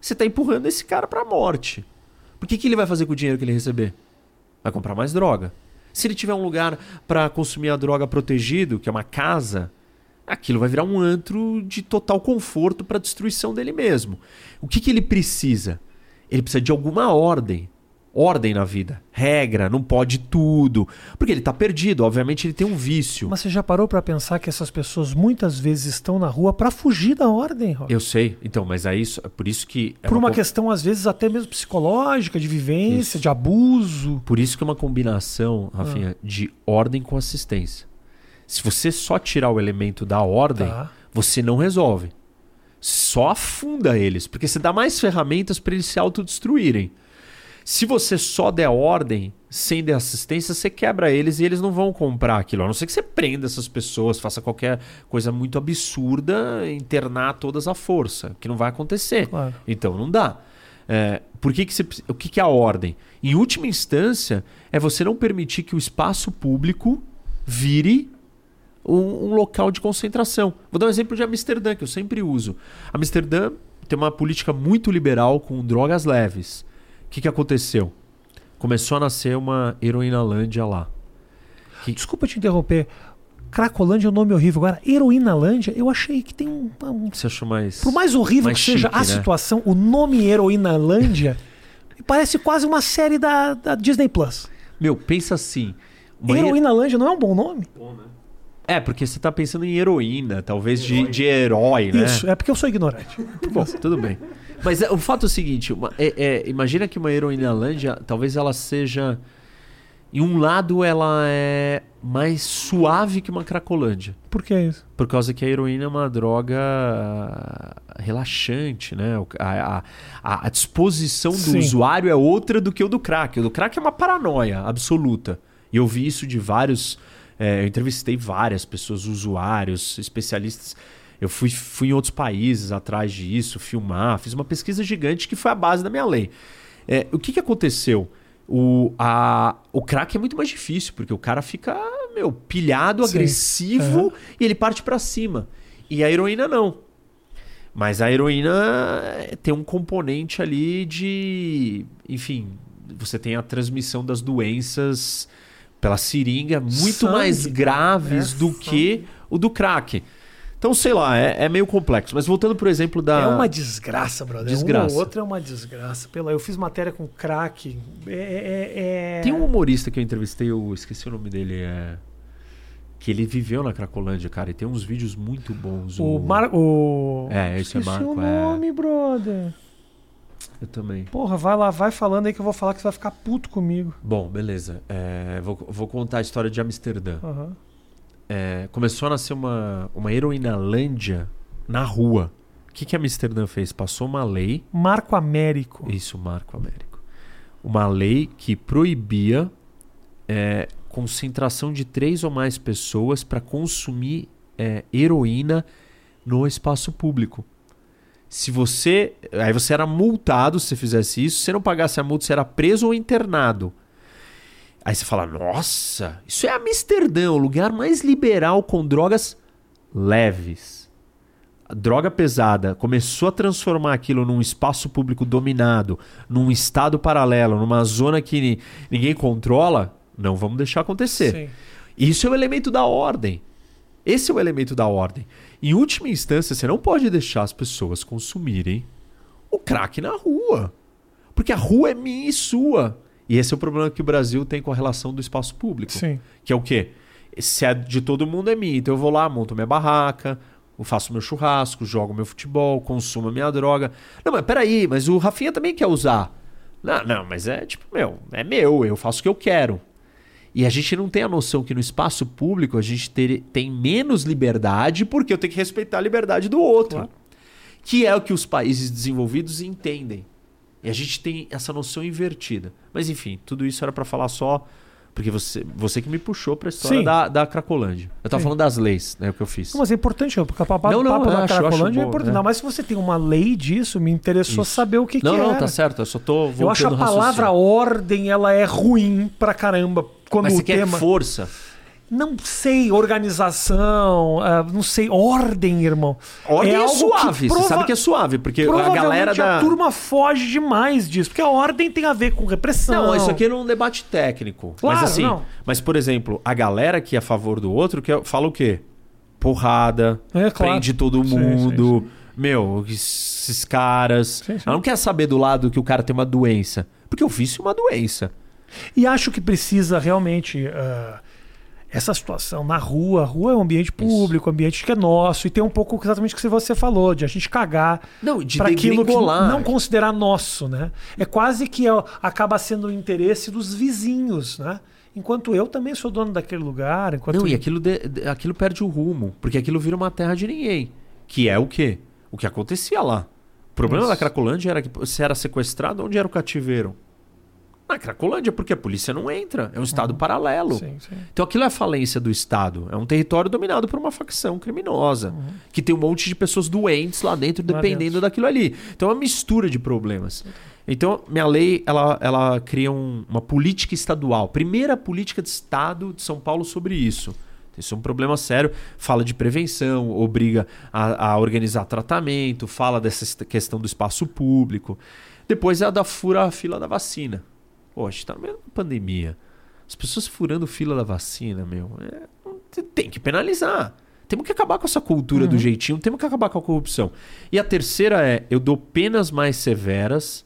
B: Você está empurrando esse cara para a morte. Por que, que ele vai fazer com o dinheiro que ele receber? Vai comprar mais droga. Se ele tiver um lugar para consumir a droga protegido, que é uma casa, aquilo vai virar um antro de total conforto para destruição dele mesmo. O que, que ele precisa? Ele precisa de alguma ordem. Ordem na vida. Regra, não pode tudo. Porque ele está perdido, obviamente ele tem um vício.
A: Mas você já parou pra pensar que essas pessoas muitas vezes estão na rua pra fugir da ordem, Rock?
B: Eu sei, então, mas é isso, é por isso que. é
A: Por uma
B: co-
A: questão, às vezes, até mesmo psicológica, de vivência,
B: Isso.
A: de abuso.
B: Por isso que é uma combinação, Rafinha, de ordem com assistência. Se você só tirar o elemento da ordem,
A: Tá.
B: você não resolve. Só afunda eles, porque você dá mais ferramentas para eles se autodestruírem. Se você só der ordem, sem der assistência, você quebra eles e eles não vão comprar aquilo. A não ser que você prenda essas pessoas, faça qualquer coisa muito absurda, internar todas à força, que não vai acontecer.
A: Claro.
B: Então não dá. É, por que que você, o que, que é a ordem? Em última instância, é você não permitir que o espaço público vire um, um local de concentração. Vou dar um exemplo de Amsterdã, que eu sempre uso. Amsterdã tem uma política muito liberal com drogas leves. O que, que aconteceu? Começou a nascer uma heroinalândia lá.
A: Desculpa te interromper. Cracolândia é um nome horrível. Agora, Heroinalândia, eu achei que tem um. um
B: Você achou mais.
A: por mais horrível
B: mais
A: que seja
B: chique,
A: a
B: né?
A: situação, o nome Heroinalândia me parece quase uma série da, da Disney Plus.
B: Meu, pensa assim. uma her-
A: Heroinalândia não é um bom nome?
C: Bom, né?
B: É, porque você tá pensando em heroína, talvez de, de herói, né?
A: Isso, é porque eu sou ignorante.
B: Bom, tudo bem. Mas é, o fato é o seguinte: uma- é- é, imagina que uma heroinalândia, talvez ela seja. Em um lado, ela é mais suave que uma cracolândia.
A: Por que isso?
B: Por causa que a heroína é uma droga relaxante, né? A, a- a disposição do
A: Sim.
B: usuário é outra do que o do crack. O do crack é uma paranoia absoluta. E eu vi isso de vários. é, eu entrevistei várias pessoas, usuários, especialistas. Eu fui, fui em outros países atrás disso, filmar, fiz uma pesquisa gigante que foi a base da minha lei. É, o que, que aconteceu? O, a, o crack é muito mais difícil, porque o cara fica, meu, pilhado,
A: Sim.
B: agressivo e ele parte pra cima. E a heroína não. Mas a heroína eh, tem um componente ali de. Enfim, você tem a transmissão das doenças pela seringa muito
A: Sangue,
B: mais
A: cara.
B: graves
A: É,
B: do que o do crack. Então, sei lá, é, é meio complexo. Mas voltando, por exemplo, da.
A: É uma desgraça, brother.
B: Desgraça.
A: Um ou outro é uma desgraça. Pela, eu fiz matéria com crack. É, é- é-
B: Tem um humorista que eu entrevistei, eu esqueci o nome dele, é. Que ele viveu na Cracolândia, cara, e tem uns vídeos muito bons.
A: O. O...
B: É, esse é
A: Esqueci
B: Marco,
A: o
B: é.
A: nome, brother.
B: Eu também.
A: Porra, vai lá, vai falando aí que eu vou falar que você vai ficar puto comigo.
B: Bom, beleza. É, vou, vou contar a história de Amsterdã.
A: Aham.
B: É, começou a nascer uma, uma heroinalândia na rua. O que, que Amsterdã fez? Passou uma lei.
A: Marco Américo.
B: Isso, Marco Américo. Uma lei que proibia é, concentração de três ou mais pessoas para consumir é, heroína no espaço público. Se você. Aí você era multado se você fizesse isso. Se você não pagasse a multa, você era preso ou internado. Aí você fala: Nossa, isso é Amsterdã, o lugar mais liberal com drogas leves. A droga pesada começou a transformar aquilo num espaço público dominado, num estado paralelo, numa zona que ni- ninguém controla. Não vamos deixar acontecer.
A: Sim.
B: Isso é o elemento da ordem. Esse é o elemento da ordem. Em última instância, você não pode deixar as pessoas consumirem o crack na rua. Porque a rua é minha e sua. E esse é o problema que o Brasil tem com a relação do espaço público.
A: Sim.
B: Que é o quê? Se é de todo mundo é minha. Então eu vou lá, monto minha barraca, eu faço meu churrasco, jogo meu futebol, consumo a minha droga. Não, mas peraí, mas o Rafinha também quer usar. Não, não, mas é tipo, meu, é meu, eu faço o que eu quero. E a gente não tem a noção que no espaço público a gente ter- tem menos liberdade porque eu tenho que respeitar a liberdade do outro.
A: Claro.
B: Que é o que os países desenvolvidos entendem. E a gente tem essa noção invertida. Mas enfim, tudo isso era pra falar só. Porque você, você que me puxou pra história
A: Sim.
B: da, da Cracolândia. Eu tava
A: Sim.
B: falando das leis, né? O que eu fiz.
A: Não, mas é importante, porque o papo,
B: Não, não,
A: papo da
B: acho- eu acho
A: Cracolândia é
B: bom,
A: importante.
B: é.
A: Não, mas se você tem uma lei disso, me interessou
B: Isso.
A: saber o que,
B: não,
A: que
B: não,
A: era.
B: tá certo. Eu só tô voltando
A: Eu acho a palavra
B: raciocínio.
A: ordem, ela é ruim pra caramba. Quando
B: Mas
A: o
B: você quer
A: tema...
B: força.
A: Não sei, organização, ah, não sei, ordem, irmão.
B: Ordem é,
A: que
B: suave. Você sabe que é suave. Porque a galera da.
A: a turma foge demais disso, porque a ordem tem a ver com repressão.
B: Não, isso aqui é um debate técnico.
A: Claro,
B: mas assim,
A: não.
B: mas por exemplo, a galera que é a favor do outro que fala o quê? Porrada,
A: É, claro.
B: prende todo
A: Sim,
B: mundo. Meu, esses caras.
A: Sim, sim.
B: Ela não quer saber do lado que o cara tem uma doença. Porque o vício é uma doença.
A: E acho que precisa realmente. ah, essa situação na rua, a rua é um ambiente público, um ambiente que é nosso, e tem um pouco exatamente o que você falou, de a gente cagar para aquilo que não considerar nosso, né? É quase que acaba sendo o interesse dos vizinhos, né? Enquanto eu também sou dono daquele lugar, enquanto
B: Não, e aquilo, de- de- aquilo perde o rumo. Porque aquilo vira uma terra de ninguém. Que é o quê? O que acontecia lá. O problema
A: Isso.
B: da Cracolândia era que você era sequestrado, onde era o cativeiro? Na Cracolândia, porque a polícia não entra. É um estado paralelo.
A: Sim, sim.
B: Então aquilo é a falência do Estado. É um território dominado por uma facção criminosa. Que tem um monte de pessoas doentes lá dentro, dependendo
A: dentro.
B: daquilo ali. Então é uma mistura de problemas. Então, minha lei, ela, ela cria um- uma política estadual. Primeira política de Estado de São Paulo sobre isso. Isso é um problema sério. Fala de prevenção, obriga a, a organizar tratamento, fala dessa est- questão do espaço público. Depois é a da fura a fila da vacina. Pô, a gente tá no meio da pandemia. As pessoas furando fila da vacina, meu. é- tem que penalizar. Temos que acabar com essa cultura do jeitinho, temos que acabar com a corrupção. E a terceira é: eu dou penas mais severas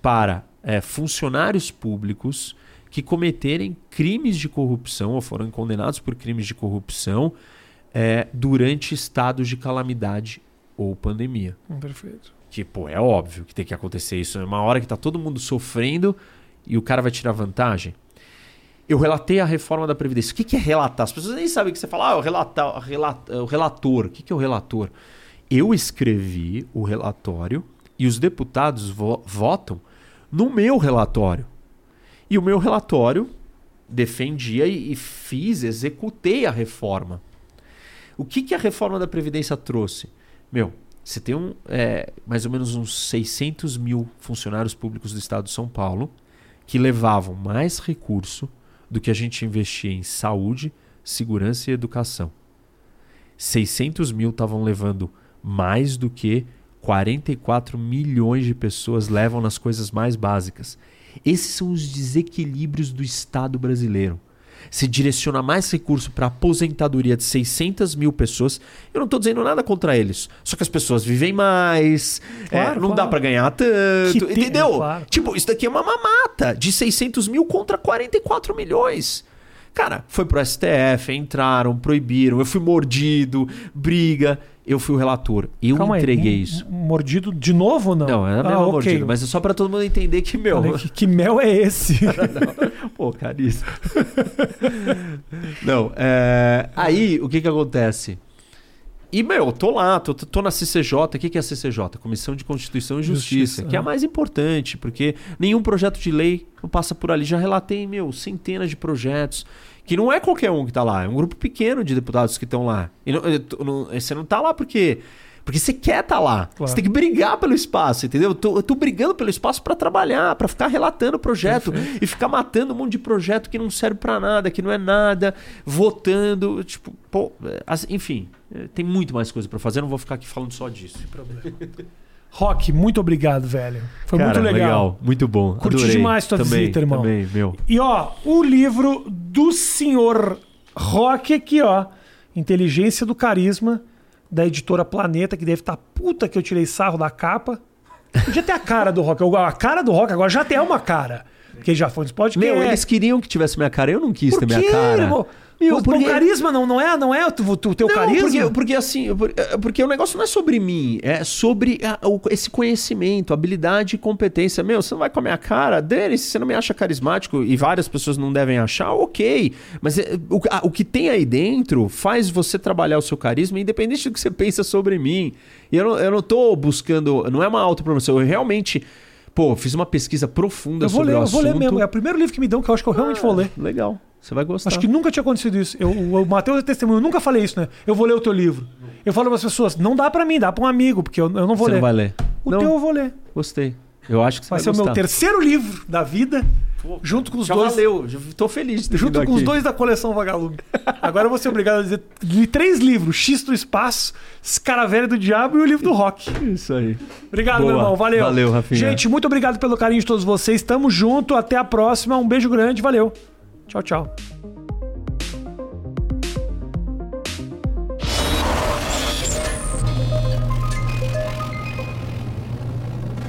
B: para é, funcionários públicos que cometerem crimes de corrupção ou foram condenados por crimes de corrupção é, durante estados de calamidade ou pandemia.
A: Perfeito.
B: Que, pô, é óbvio que tem que acontecer isso. É uma hora que tá todo mundo sofrendo e o cara vai tirar vantagem. Eu relatei a reforma da Previdência. O que, é relatar? As pessoas nem sabem o que você fala. Ah, o, relata, relata, o relator. O que, que é o relator? Eu escrevi o relatório e os deputados vo- votam no meu relatório. E o meu relatório defendia e, e fiz, executei a reforma. O que, que a reforma da Previdência trouxe? Meu, você tem um, é, mais ou menos uns 600 mil funcionários públicos do estado de São Paulo que levavam mais recurso do que a gente investia em saúde, segurança e educação. 600 mil estavam levando mais do que 44 milhões de pessoas levam nas coisas mais básicas. Esses são os desequilíbrios do Estado brasileiro. Se direciona mais recurso para aposentadoria de 600 mil pessoas. Eu não estou dizendo nada contra eles. Só que as pessoas vivem mais.
A: Claro,
B: é, não dá
A: claro.
B: para ganhar tanto.
A: Que tem-
B: entendeu?
A: claro.
B: Tipo, isso daqui é uma mamata de 600 mil contra 44 milhões. Cara, foi pro STF, entraram, proibiram, eu fui mordido, briga. Eu fui o relator. Eu
A: Calma aí,
B: entreguei
A: m-
B: isso.
A: Mordido de novo ou não?
B: Não, é a mesma
A: ah, ok.
B: mordida, mas é só pra todo mundo entender que, meu.
A: Falei, que, que mel é esse?
B: Pô, caríssimo. Não, é... aí o que que acontece? E, meu, eu tô lá, tô, tô na CCJ. O que que é a CCJ? Comissão de Constituição e Justiça,
A: Justiça,
B: que é a
A: é.
B: mais importante, porque nenhum projeto de lei não passa por ali. Já relatei, meu, centenas de projetos, que não é qualquer um que tá lá, é um grupo pequeno de deputados que estão lá. E não- não- você não tá lá porque. Porque você quer estar lá.
A: Claro.
B: Você tem que brigar pelo espaço, entendeu? Eu tô, eu tô brigando pelo espaço para trabalhar, para ficar relatando o projeto e ficar matando um monte de projeto que não serve para nada, que não é nada, votando, tipo, pô, é, as- enfim, tem muito mais coisa para fazer, eu não vou ficar aqui falando só disso.
A: Rock, muito obrigado, velho. Foi
B: Cara,
A: muito legal.
B: muito bom.
A: Curti
B: Adorei.
A: demais tua
B: também,
A: visita, irmão.
B: Também, meu.
A: E ó, o livro do senhor Rock aqui, ó. Inteligência do Carisma, da editora Planeta, que deve estar puta que eu tirei sarro da capa. Podia ter a cara do Rock. A cara do Rock agora já tem uma cara. Porque já foi nos podcasts.
B: Meu, eles queriam que tivesse minha cara, eu não quis
A: Por
B: ter minha cara.
A: irmão?
B: Meu,
A: o,
B: porque-
A: o carisma não, não é, não é o, o teu
B: Não,
A: carisma?
B: Porque, porque assim, é, porque o negócio não é sobre mim, é sobre a- o- esse conhecimento, habilidade e competência. Meu, você não vai com a minha cara, dane se você não me acha carismático e várias pessoas não devem achar, ok. Mas é, o, a- o que tem aí dentro faz você trabalhar o seu carisma, independente do que você pensa sobre mim. E eu não, eu não tô buscando, não é uma autopromoção, eu realmente, pô, fiz uma pesquisa profunda sobre
A: ler,
B: o
A: eu vou
B: assunto.
A: ler mesmo. É o primeiro livro que me dão que eu acho que eu realmente vou ler.
B: Legal, você vai gostar.
A: Acho que nunca tinha acontecido isso. Eu, o Matheus é testemunho, eu nunca falei isso, né? Eu vou ler o teu livro. Eu falo para as pessoas, não dá para mim, dá para um amigo, porque eu, eu não vou
B: você
A: ler.
B: não vai ler.
A: O
B: não,
A: teu eu vou ler.
B: gostei. Eu acho que você
A: Vai
B: vai,
A: ser o meu
B: gostar.
A: terceiro livro da vida, junto com os
B: Já
A: dois.
B: valeu, já tô feliz de ter
A: Junto com os
B: aqui.
A: dois da coleção Vagalume. Agora eu vou ser obrigado a dizer li três livros: X do Espaço, Escaravelha do Diabo e o livro do Rock.
B: Isso aí.
A: Obrigado,
B: Boa.
A: meu irmão. Valeu.
B: Valeu, Rafinha.
A: Gente, muito obrigado pelo carinho de todos vocês. Tamo junto. Até a próxima. Um beijo grande. Valeu. Tchau, tchau.